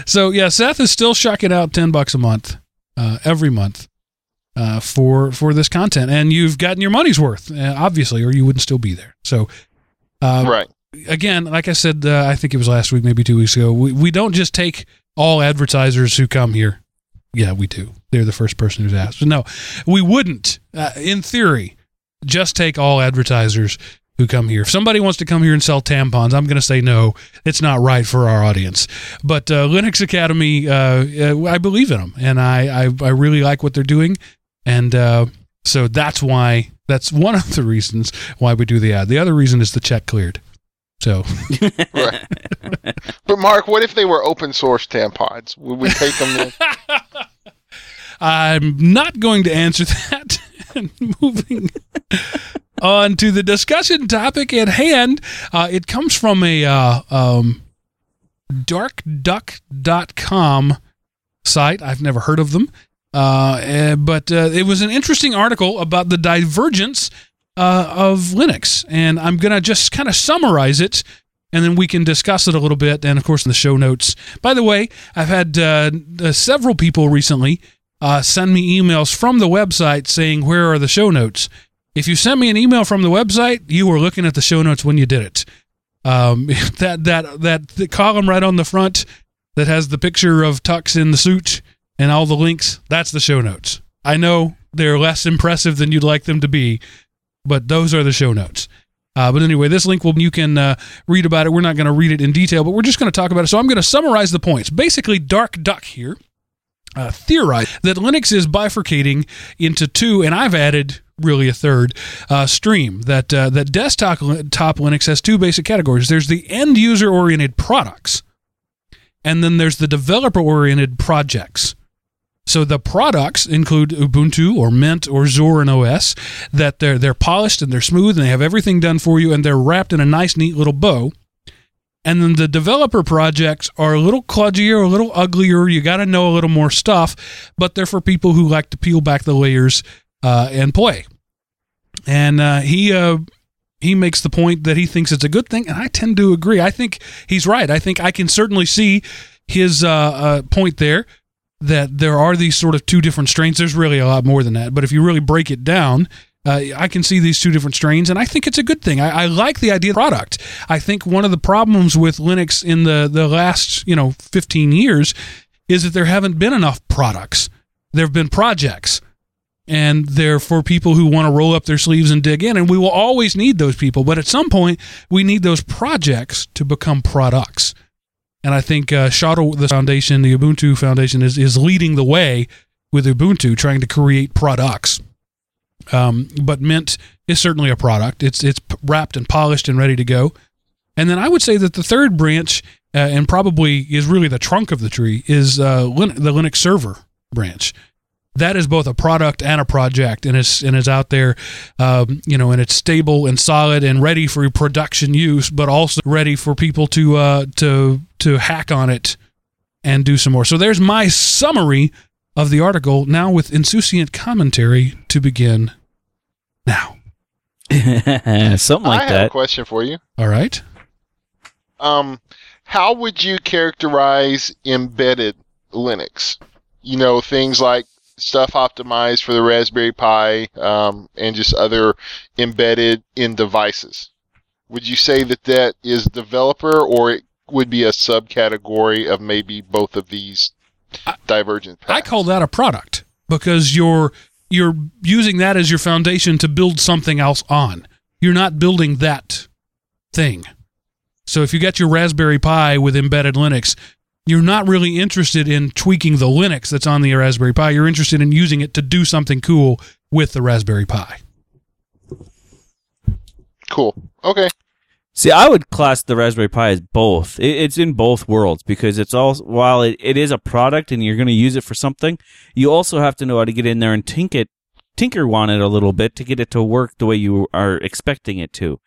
So yeah, Seth is still shucking out ten bucks a month, uh, every month, uh, for for this content, and you've gotten your money's worth, uh, obviously, or you wouldn't still be there. So, uh, Right. again, like I said, uh, I think it was last week, maybe two weeks ago. We we don't just take all advertisers who come here. Yeah, we do. They're the first person who's asked. No, we wouldn't. Uh, in theory, just take all advertisers who come here. If somebody wants to come here and sell tampons, I'm going to say no. It's not right for our audience. But uh, Linux Academy, uh, uh, I believe in them, and I, I I really like what they're doing, and uh, so that's why that's one of the reasons why we do the ad. The other reason is the check cleared. So right. But Mark, what if they were open source tampons? Would we take them? In? I'm not going to answer that. Moving on to the discussion topic at hand, uh, it comes from a uh, um, darkduck.com site. I've never heard of them. Uh, eh, but uh, it was an interesting article about the divergence uh, of Linux. And I'm going to just kind of summarize it and then we can discuss it a little bit. And of course, in the show notes. By the way, I've had uh, uh, several people recently uh, send me emails from the website saying, Where are the show notes? If you sent me an email from the website, you were looking at the show notes when you did it. Um, that that that the column right on the front that has the picture of Tux in the suit and all the links, that's the show notes. I know they're less impressive than you'd like them to be, but those are the show notes. Uh, but anyway, this link will you can uh, read about it. We're not going to read it in detail, but we're just going to talk about it. So I'm going to summarize the points. Basically, Dark Duck here uh, theorized that Linux is bifurcating into two, and I've added really a third uh, stream. That uh, that desktop top Linux has two basic categories. There's the end user oriented products, and then there's the developer oriented projects. So the products include Ubuntu or Mint or Zorin OS that they're they're polished and they're smooth and they have everything done for you and they're wrapped in a nice neat little bow. And then the developer projects are a little kludgier, a little uglier. You got to know a little more stuff, but they're for people who like to peel back the layers uh, and play. And uh, he uh, he makes the point that he thinks it's a good thing, and I tend to agree. I think he's right. I think I can certainly see his uh, uh, point there that there are these sort of two different strains. There's really a lot more than that, but if you really break it down, uh, I can see these two different strains, and I think it's a good thing. I, I like the idea of product. I think one of the problems with Linux in the, the last, you know, 15 years is that there haven't been enough products. There have been projects, and they're for people who want to roll up their sleeves and dig in, and we will always need those people. But at some point, we need those projects to become products. And I think uh, Shadow, the foundation, the Ubuntu Foundation, is, is leading the way with Ubuntu, trying to create products. Um, but Mint is certainly a product. It's it's wrapped and polished and ready to go. And then I would say that the third branch, uh, and probably is really the trunk of the tree, is uh, Lin- the Linux server branch. That is both a product and a project, and it's and is out there, um, you know, and it's stable and solid and ready for production use, but also ready for people to uh, to to hack on it and do some more. So there's my summary of the article now with insouciant commentary to begin now. Something like I have a question for you. All right. Um, how would you characterize embedded Linux? You know, things like stuff optimized for the Raspberry Pi um, and just other embedded in devices. Would you say that that is developer, or it would be a subcategory of maybe both of these divergent paths? I call that a product because you're you're using that as your foundation to build something else on. You're not building that thing. So if you got your Raspberry Pi with embedded Linux, you're not really interested in tweaking the Linux that's on the Raspberry Pi. You're interested in using it to do something cool with the Raspberry Pi. Cool. Okay. See, I would class the Raspberry Pi as both. It's in both worlds because it's all while it, it is a product and you're going to use it for something, you also have to know how to get in there and tinker it, tinker on it a little bit to get it to work the way you are expecting it to.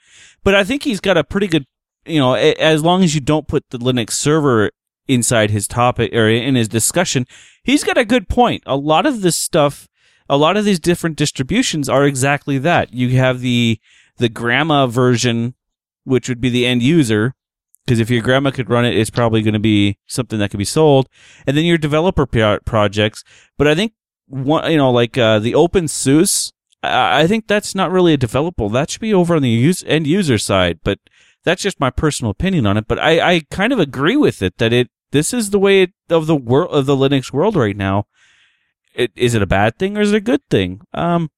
But I think he's got a pretty good, you know, as long as you don't put the Linux server inside his topic or in his discussion, he's got a good point. A lot of this stuff, a lot of these different distributions are exactly that. You have the the grandma version which would be the end user. Because if your grandma could run it, it's probably going to be something that could be sold. And then your developer pro- projects. But I think one, you know, like uh, the OpenSUSE, I-, I think that's not really a developable. That should be over on the use- end user side. But that's just my personal opinion on it. But I, I kind of agree with it that it this is the way it, of the world of the Linux world right now. It, is it a bad thing or is it a good thing? Um,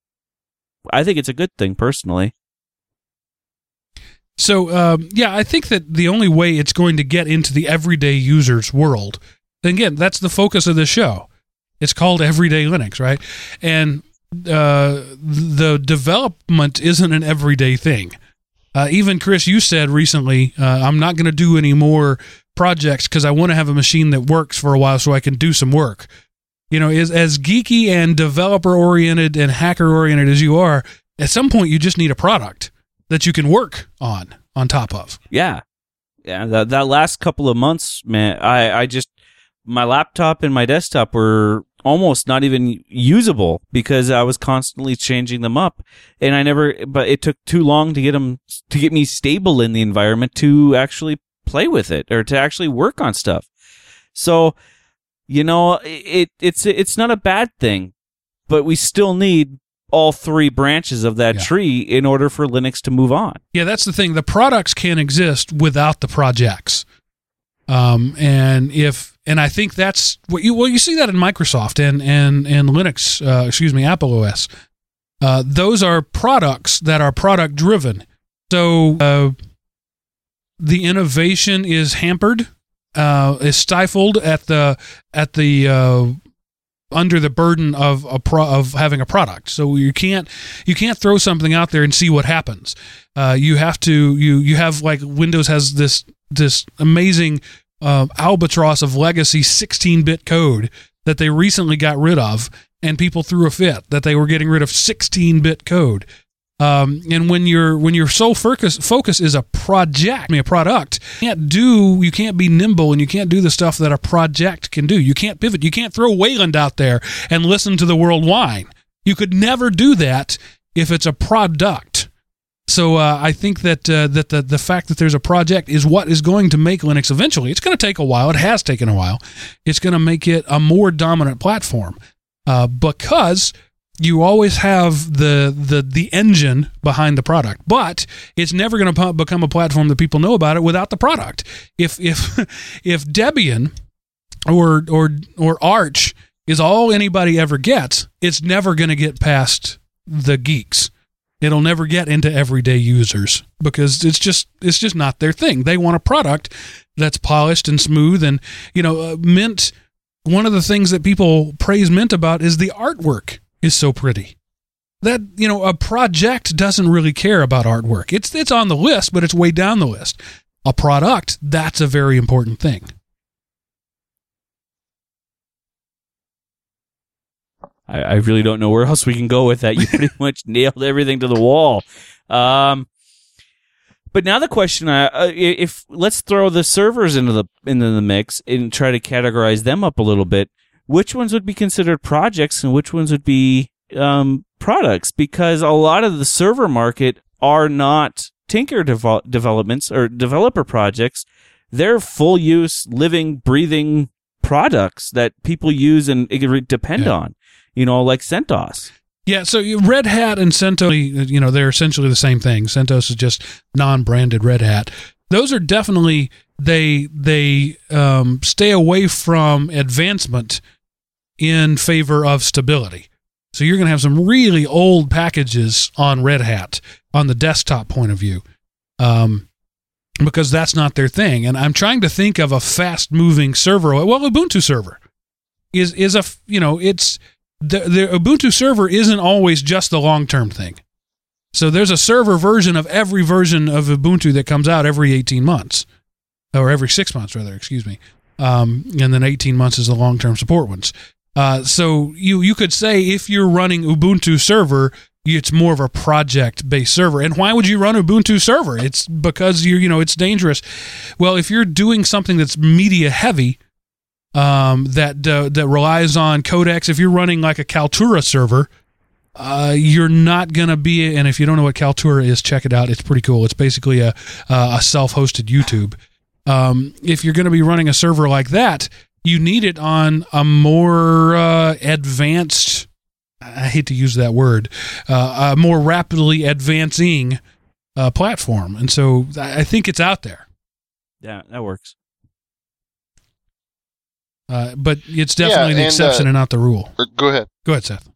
I think it's a good thing personally. So um, yeah, I think that the only way it's going to get into the everyday user's world, and again, that's the focus of the show. It's called Everyday Linux, right? And uh, the development isn't an everyday thing. Uh, even Chris, you said recently, uh, I'm not going to do any more projects because I want to have a machine that works for a while so I can do some work. You know, as, as geeky and developer oriented and hacker oriented as you are, at some point you just need a product that you can work on on top of. Yeah, yeah. That that last couple of months, man, I I just my laptop and my desktop were almost not even usable because I was constantly changing them up, and I never. But it took too long to get them to get me stable in the environment to actually play with it or to actually work on stuff. So, you know, it it's it's not a bad thing, but we still need all three branches of that Yeah. tree in order for Linux to move on. Yeah, that's the thing. The products can't exist without the projects. Um, and if and I think that's what you well you see that in Microsoft and and and Linux, uh, excuse me, Apple OS. Uh, those are products that are product driven. So uh, the innovation is hampered, uh, is stifled at the at the uh, under the burden of a pro, of having a product. So you can't you can't throw something out there and see what happens. Uh, you have to you you have like Windows has this this amazing uh, albatross of legacy 16-bit code that they recently got rid of, and people threw a fit that they were getting rid of 16-bit code. Um, and when your when your sole focus focus is a project, I mean a product, you can't do you can't be nimble and you can't do the stuff that a project can do. You can't pivot. You can't throw Wayland out there and listen to the world whine. You could never do that if it's a product. So uh, I think that uh, that the the fact that there's a project is what is going to make Linux eventually. It's going to take a while. It has taken a while. It's going to make it a more dominant platform uh, because you always have the the the engine behind the product, but it's never going to become a platform that people know about it without the product. If if if Debian or or or Arch is all anybody ever gets, it's never going to get past the geeks. It'll never get into everyday users because it's just it's just not their thing. They want a product that's polished and smooth and you know uh, Mint one of the things that people praise Mint about is the artwork is so pretty. That you know, a project doesn't really care about artwork. It's it's on the list, but it's way down the list. A product, that's a very important thing. I, I really don't know where else we can go with that. You pretty much nailed everything to the wall. Um, but now the question, uh, uh, if let's throw the servers into the into the mix and try to categorize them up a little bit. Which ones would be considered projects and which ones would be um, products? Because a lot of the server market are not Tinker devel- developments or developer projects. They're full use, living, breathing products that people use and depend Yeah. on. you know, like CentOS. Yeah, so Red Hat and CentOS, you know, they're essentially the same thing. CentOS is just non-branded Red Hat. Those are definitely they they um, stay away from advancement in favor of stability. So you're going to have some really old packages on Red Hat on the desktop point of view, um, because that's not their thing. And I'm trying to think of a fast-moving server. Well, Ubuntu server is is a you know it's the, the Ubuntu server isn't always just the long term thing. So there's a server version of every version of Ubuntu that comes out every 18 months, or every six months rather. Excuse me. Um, and then 18 months is the long term support ones. Uh, so you you could say if you're running Ubuntu server, it's more of a project based server. And why would you run Ubuntu server? It's because you you know it's dangerous. Well, if you're doing something that's media heavy, um, that uh, that relies on codecs. If you're running like a Kaltura server, uh, you're not going to be. And if you don't know what Kaltura is, check it out. It's pretty cool. It's basically a uh, a self-hosted YouTube. Um, if you're going to be running a server like that, you need it on a more uh, advanced. I hate to use that word. Uh, a more rapidly advancing uh, platform, and so I I think it's out there. Yeah, that works. Uh, but it's definitely the and, exception uh, and not the rule. Go ahead. Go ahead, Seth.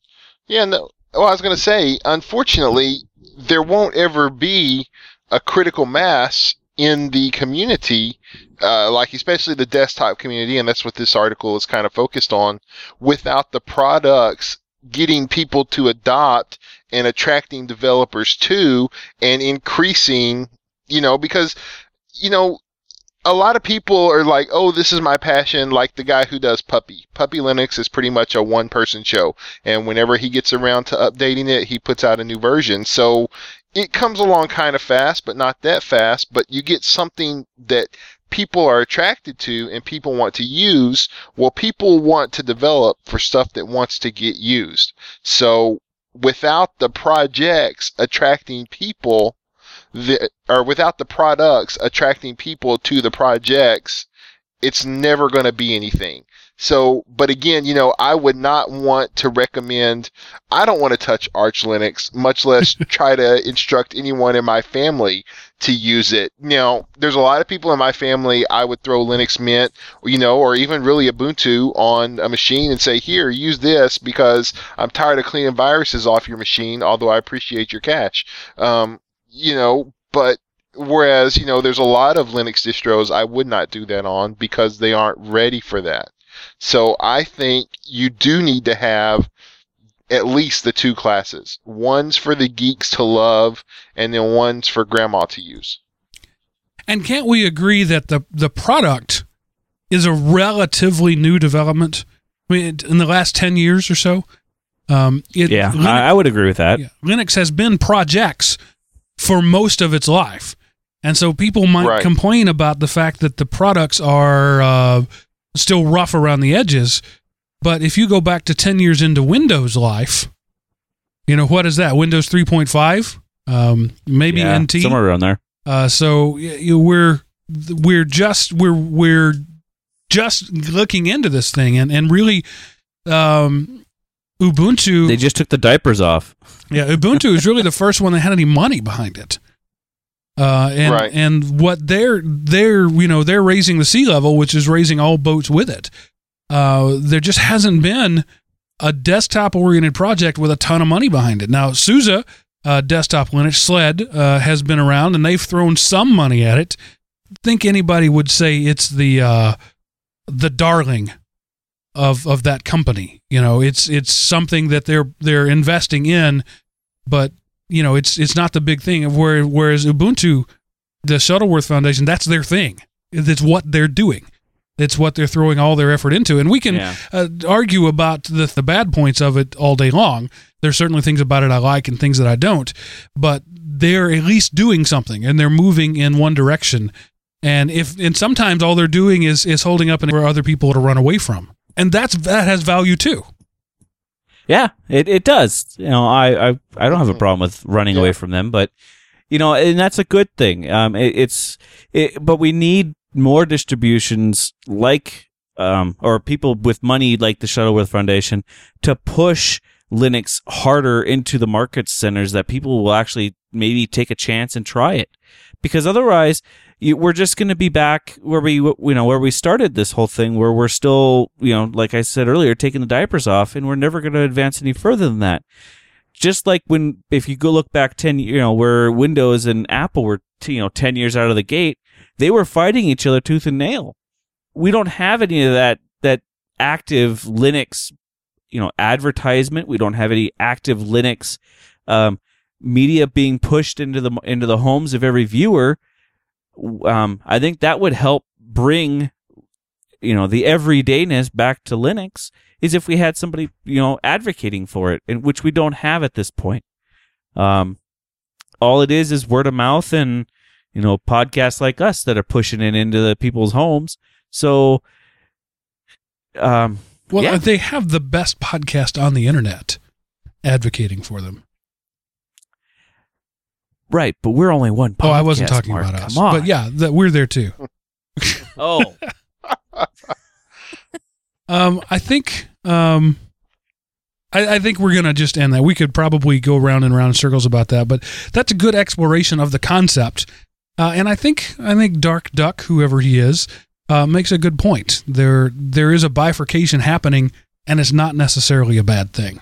Yeah, no. Well, I was going to say, unfortunately, there won't ever be a critical mass in the community, uh, like especially the desktop community, and that's what this article is kind of focused on, without the products getting people to adopt and attracting developers to and increasing, you know, because, you know, a lot of people are like, oh, this is my passion, like the guy who does Puppy. Puppy Linux is pretty much a one person show. And whenever he gets around to updating it, he puts out a new version. So it comes along kind of fast, but not that fast. But you get something that people are attracted to and people want to use. Well, people want to develop for stuff that wants to get used. So without the projects attracting people, the, or without the products attracting people to the projects, it's never going to be anything. So, but again, you know, I would not want to recommend, I don't want to touch Arch Linux, much less try to instruct anyone in my family to use it. Now, there's a lot of people in my family, I would throw Linux Mint, you know, or even really Ubuntu on a machine and say, here, use this because I'm tired of cleaning viruses off your machine, although I appreciate your cash. Um, you know, but whereas, you know, there's a lot of Linux distros I would not do that on because they aren't ready for that. So I think you do need to have at least the two classes. One's for the geeks to love and then one's for grandma to use. And can't we agree that the the product is a relatively new development? I mean, in the last ten years or so, um, it, Yeah, Linux, I, I would agree with that. yeah, Linux has been projects for most of its life, and so people might Right. complain about the fact that the products are uh, still rough around the edges. But if you go back to ten years into Windows life, you know what is that? Windows three point five, um, maybe Yeah, NT, somewhere around there. uh, so you, we're we're just we're we're just looking into this thing and and really um, Ubuntu They just took the diapers off. yeah Ubuntu is really the first one that had any money behind it. Uh, and Right. and what they're they're you know they're raising the sea level, which is raising all boats with it. Uh, there just hasn't been a desktop oriented project with a ton of money behind it. Now SUSE uh, desktop Linux SLED uh, has been around and they've thrown some money at it. Think anybody would say it's the uh, the darling of of that company. You know, it's it's something that they're they're investing in, but you know, it's it's not the big thing. Of where whereas Ubuntu, the Shuttleworth Foundation, that's their thing. It's what they're doing. It's what they're throwing all their effort into, and we can Yeah. uh, argue about the the bad points of it all day long. There's certainly things about it I like and things that I don't, but they're at least doing something and they're moving in one direction. And if and sometimes all they're doing is is holding up and for other people to run away from, and that's that has value too. Yeah, it, it does. You know, I, I I don't have a problem with running Yeah. away from them, but you know, and that's a good thing. Um, it, it's it, but we need more distributions like um, or people with money like the Shuttleworth Foundation to push Linux harder into the market centers that people will actually maybe take a chance and try it. Because otherwise, we're just going to be back where we, you know, where we started this whole thing, where we're still, you know, like I said earlier, taking the diapers off, and we're never going to advance any further than that. Just like when, if you go look back ten, you know, where Windows and Apple were, you know, ten years out of the gate, they were fighting each other tooth and nail. We don't have any of that that active Linux, you know, advertisement. We don't have any active Linux um, media being pushed into the into the homes of every viewer um, I think that would help bring, you know, the everydayness back to Linux is if we had somebody, you know, advocating for it, and which we don't have at this point. Um, all it is is word of mouth and, you know, podcasts like us that are pushing it into the people's homes. So, um, Well, yeah. they have the best podcast on the internet advocating for them. Right, but we're only one. Podcast, oh, I wasn't talking Mark. about us. Come on. But yeah, that we're there too. Oh, Um, I think um, I, I think we're gonna just end that. We could probably go round and round in circles about that, but that's a good exploration of the concept. Uh, and I think I think Dark Duck, whoever he is, uh, makes a good point. There there is a bifurcation happening, and it's not necessarily a bad thing.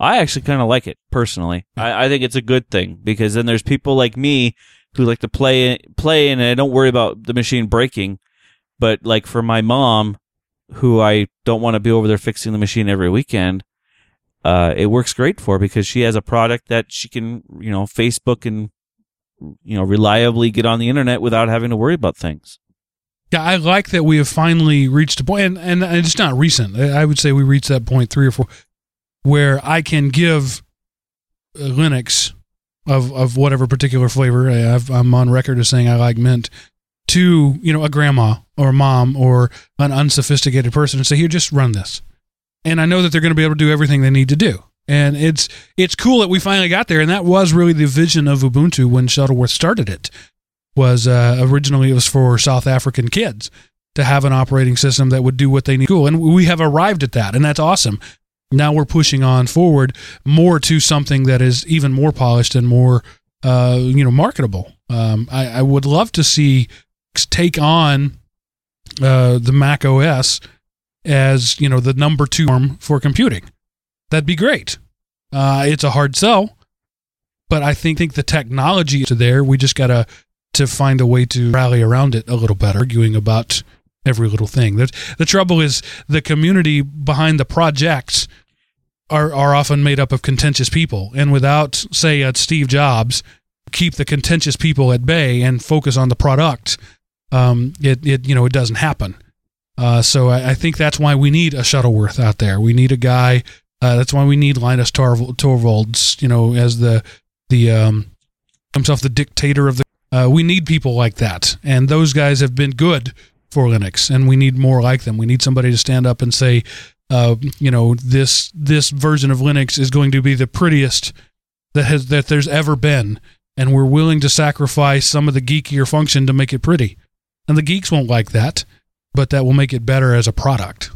I actually kind of like it personally. I, I think it's a good thing because then there's people like me who like to play play and I don't worry about the machine breaking. But like for my mom, who I don't want to be over there fixing the machine every weekend, uh, it works great for because she has a product that she can you know Facebook and you know reliably get on the internet without having to worry about things. Yeah, I like that we have finally reached a point, and, and it's not recent. I I would say we reached that point three or four, where I can give uh, Linux of of whatever particular flavor. I- I'm on record as saying I like mint to you know a grandma or a mom or an unsophisticated person and say, here, just run this, and I know that they're going to be able to do everything they need to do. And it's it's cool that we finally got there, and that was really the vision of Ubuntu when Shuttleworth started it was uh, originally it was for South African kids to have an operating system that would do what they need. Cool, and we have arrived at that, and that's awesome. Now we're pushing on forward more to something that is even more polished and more, uh, you know, marketable. Um, I, I would love to see take on uh, the Mac OS as you know the number two arm for computing. That'd be great. Uh, it's a hard sell, but I think think the technology is there. We just gotta to find a way to rally around it a little better, arguing about every little thing. The, the trouble is the community behind the projects are, are often made up of contentious people. And without, say, a Steve Jobs, keep the contentious people at bay and focus on the product, um, it, it, you know, it doesn't happen. Uh, so I, I think that's why we need a Shuttleworth out there. We need a guy. Uh, that's why we need Linus Torv- Torvalds, you know, as the the um, himself the dictator of the. Uh, we need people like that, and those guys have been good for Linux, and we need more like them. We need somebody to stand up and say, uh, you know, this this version of Linux is going to be the prettiest that has that there's ever been, and we're willing to sacrifice some of the geekier function to make it pretty. And the geeks won't like that, but that will make it better as a product.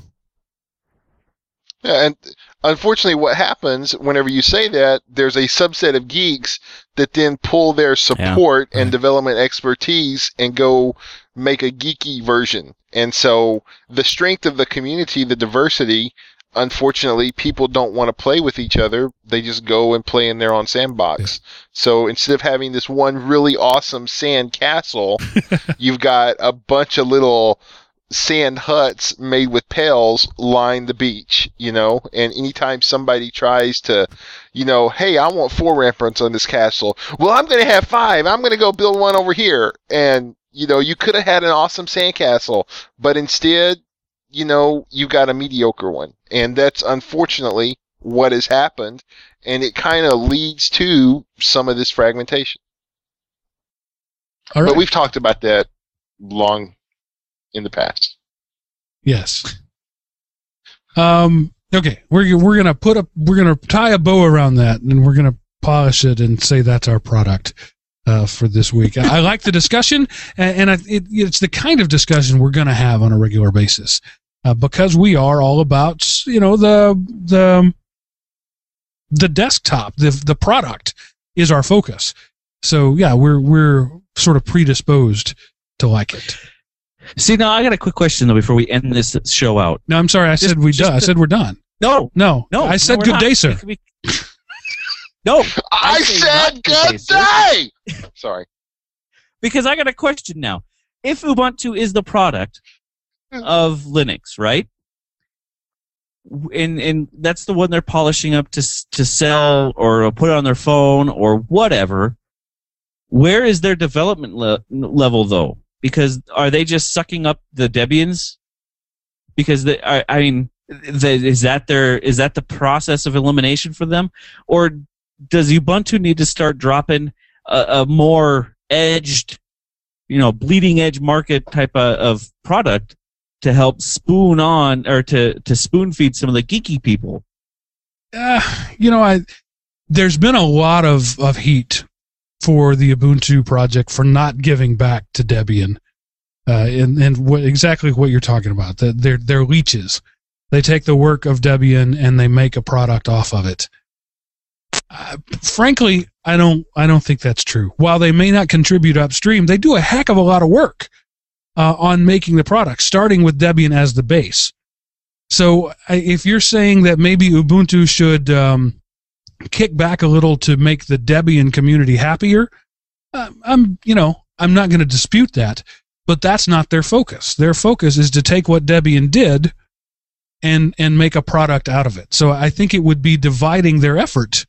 Yeah, and unfortunately, what happens whenever you say that, there's a subset of geeks that then pull their support and development expertise and go make a geeky version. And so the strength of the community, the diversity, unfortunately, people don't want to play with each other. They just go and play in their own sandbox. So instead of having this one really awesome sand castle, you've got a bunch of little sand huts made with pails line the beach, you know, and anytime somebody tries to, you know, hey, I want four ramparts on this castle. Well, I'm going to have five. I'm going to go build one over here. And, you know, you could have had an awesome sandcastle, but instead, you know, you got a mediocre one. And that's unfortunately what has happened. And it kind of leads to some of this fragmentation. All right. But we've talked about that long in the past. Yes. Um. Okay. We're we're gonna put a we're gonna tie a bow around that, and we're gonna polish it and say that's our product. uh, for this week. I, like the discussion, and, and I, it, it's the kind of discussion we're to have on a regular basis uh, because we are all about you know the the the desktop, the the product is our focus. So yeah, we're we're sort of predisposed to like it. See, now I got a quick question though before we end this show out. No, I'm sorry. I Just- said we. Done. I said we're done. No, No, no, I said no, good not. day, sir. We- we- no, I, say said good good day, day. Sorry. because I got a question now. If Ubuntu is the product of Linux, right? And and that's the one they're polishing up to to sell or put on their phone or whatever. Where is their development le- level though? Because are they just sucking up the Debians? Because I, I mean, is that their is that the process of elimination for them, or does Ubuntu need to start dropping a, a more edged, you know, bleeding edge market type of, of product to help spoon on or to to spoon feed some of the geeky people? uh, you know, I there's been a lot of of heat for the Ubuntu project for not giving back to Debian, uh, and and what exactly what you're talking about. That they're they're leeches. They take the work of Debian and they make a product off of it. Uh, frankly, I don't I don't think that's true. While they may not contribute upstream, they do a heck of a lot of work uh, on making the product, starting with Debian as the base. So if you're saying that maybe Ubuntu should um, kick back a little to make the Debian community happier, uh, I'm you know I'm not going to dispute that, but that's not their focus. Their focus is to take what Debian did and and make a product out of it. So I think it would be dividing their effort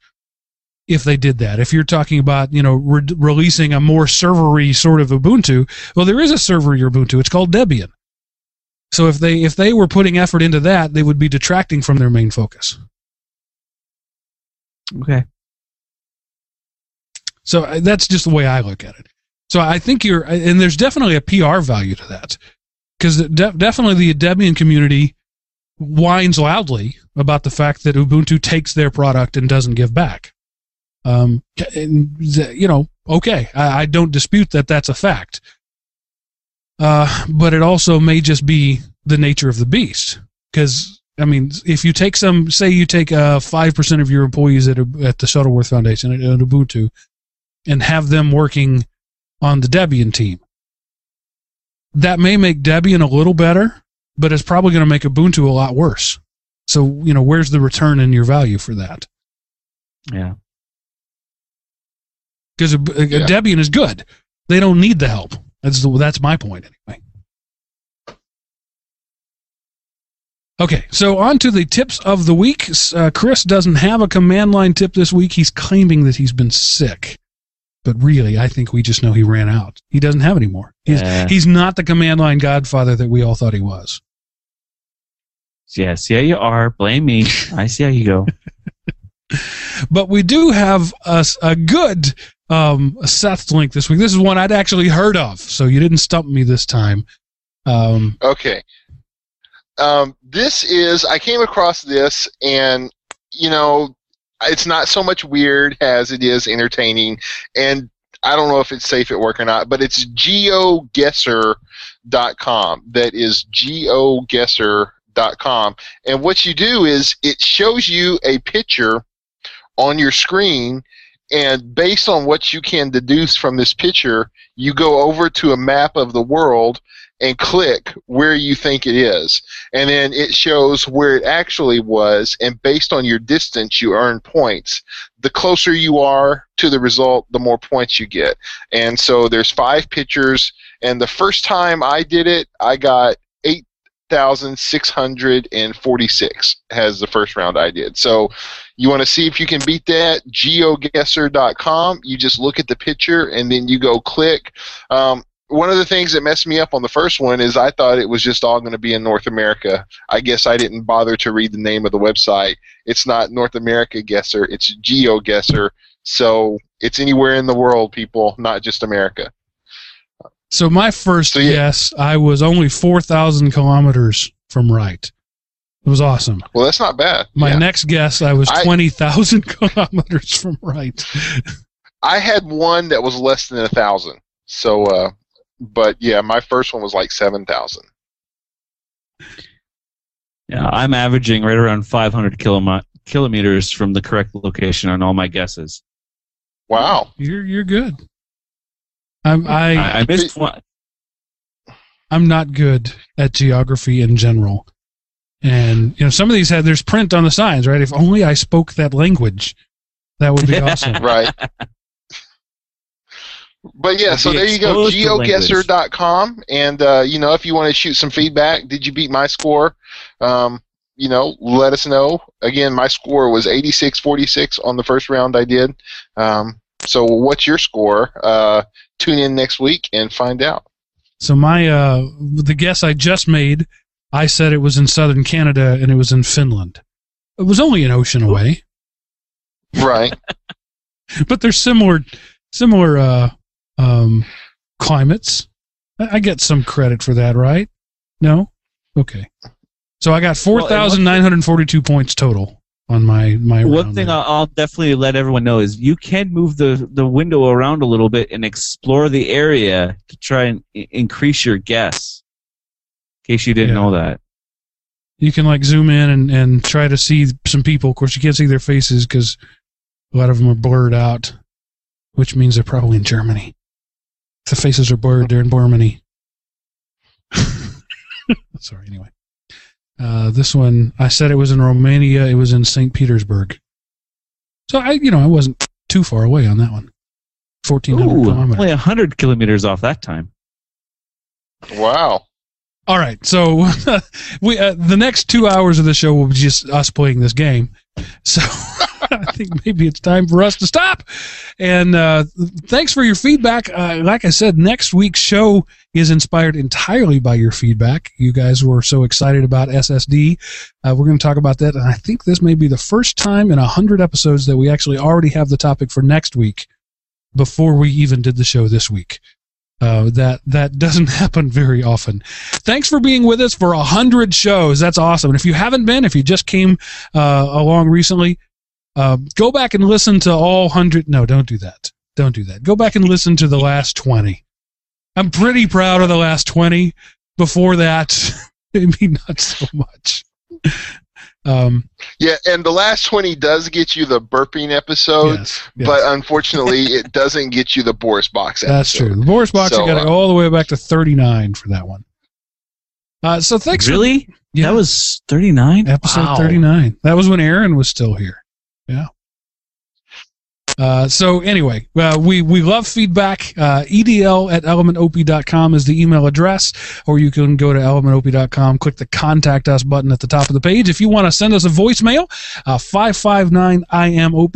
if they did that. If you're talking about you know re- releasing a more servery sort of Ubuntu, well, there is a servery Ubuntu. It's called Debian. So if they if they were putting effort into that, they would be detracting from their main focus. Okay. So uh, that's just the way I look at it. So I think you're, and there's definitely a PR value to that, because de- definitely the Debian community whines loudly about the fact that Ubuntu takes their product and doesn't give back. Um, and, you know, okay, I, I don't dispute that that's a fact. Uh, but it also may just be the nature of the beast, because I mean, if you take some, say you take uh five percent of your employees at at the Shuttleworth Foundation at, at Ubuntu, and have them working on the Debian team. That may make Debian a little better, but it's probably going to make Ubuntu a lot worse. So, you know, where's the return in your value for that? Yeah. Because Yeah. Debian is good. They don't need the help. That's the, that's my point anyway. Okay, so on to the tips of the week. Uh, Chris doesn't have a command line tip this week. He's claiming that he's been sick, but really, I think we just know he ran out. He doesn't have any more. He's Yeah. he's not the command line godfather that we all thought he was. Yes, yeah, you are. Blame me. I see how you go. But we do have a good um, Seth link this week. This is one I'd actually heard of, so you didn't stump me this time. Um, Okay. Um, this is I came across this and you know it's not so much weird as it is entertaining and I don't know if it's safe at work or not, but it's geoguessr.com. That is geoguessr.com. And what you do is it shows you a picture on your screen and based on what you can deduce from this picture, you go over to a map of the world and click where you think it is. And then it shows where it actually was, and based on your distance, you earn points. The closer you are to the result, the more points you get. And so there's five pictures, and the first time I did it, I got 8,646 has the first round I did. So you want to see if you can beat that? geoguessr.com. You just look at the picture and then you go click. Um, one of the things that messed me up on the first one is I thought it was just all going to be in North America. I guess I didn't bother to read the name of the website. It's not North America Guesser, it's Geo Guesser. So it's anywhere in the world, people, not just America. so my first So, yeah. guess, I was only four thousand kilometers from right. It was awesome. Well, that's not bad. My Yeah. next guess, I was twenty thousand kilometers from right. I had one that was less than a thousand. So, uh, but yeah, my first one was like seven thousand. Yeah, I'm averaging right around 500 kilom- kilometers from the correct location on all my guesses. Wow. You're you're good. I'm I, I, I missed one. I'm not good at geography in general. And you know, some of these had there's print on the signs, right? If only I spoke that language, that would be awesome. Right. But yeah, so there you go, exposed to language. geoguessr.com. And, uh, you know, if you want to shoot some feedback, did you beat my score? Um, you know, let us know. Again, my score was 86-46 on the first round I did. Um, so what's your score? Uh, tune in next week and find out. So my uh the guess I just made, I said it was in southern Canada and it was in Finland. It was only an ocean away, Right. but they're similar similar uh um climates. I, get some credit for that, right? No? Okay. So I got Well, 4,942 points total on my my One thing there. I'll, I'll definitely let everyone know is you can move the, the window around a little bit and explore the area to try and I- increase your guess. In case you didn't Yeah. know that. you can like zoom in and, and try to see some people. Of course, you can't see their faces because a lot of them are blurred out, which means they're probably in Germany. If the faces are blurred, they're in Germany. Sorry, anyway. Uh, this one, I said it was in Romania. It was in St. Petersburg. So I, you know, I wasn't too far away on that one. 1,400 Ooh, kilometers. only 100 kilometers off that time. Wow. All right, so we uh, the next two hours of the show will be just us playing this game. So I think maybe it's time for us to stop. And uh, thanks for your feedback. Uh, like I said, next week's show is inspired entirely by your feedback. You guys were so excited about SSD. Uh, we're going to talk about that, and I think this may be the first time in a hundred episodes that we actually already have the topic for next week before we even did the show this week. Uh, that that doesn't happen very often. Thanks for being with us for a hundred shows. That's awesome. And if you haven't been, if you just came uh, along recently, uh, go back and listen to all hundred. No, don't do that. Don't do that. Go back and listen to the last twenty. I'm pretty proud of the last twenty. Before that, maybe not so much. Um, Yeah, and the last 20 does get you the burping episode, yes, yes. but unfortunately, it doesn't get you the Boris box episode. That's true. The Boris box, So, you got to uh, go all the way back to 39 for that one. Uh, so thanks. for- Really? yeah, That was 39? episode Wow. 39. That was when Aaron was still here. Yeah. Uh, so anyway, uh, we, we love feedback. Uh, edl at elementop.com is the email address, or you can go to elementop.com, click the contact us button at the top of the page. If you want to send us a voicemail, uh, 559-IM-OP,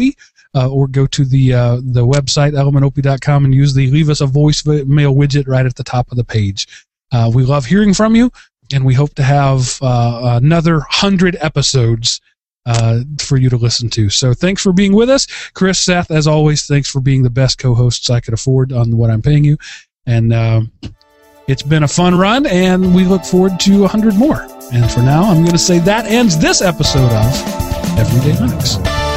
uh, or go to the, uh, the website, elementop.com and use the leave us a voicemail widget right at the top of the page. We love hearing from you and we hope to have another hundred episodes uh, for you to listen to. So thanks for being with us, Chris, Seth. As always, thanks for being the best co-hosts I could afford on what I'm paying you, and um, it's been a fun run, and we look forward to hundred more. And for now, I'm going to say that ends this episode of Everyday Linux.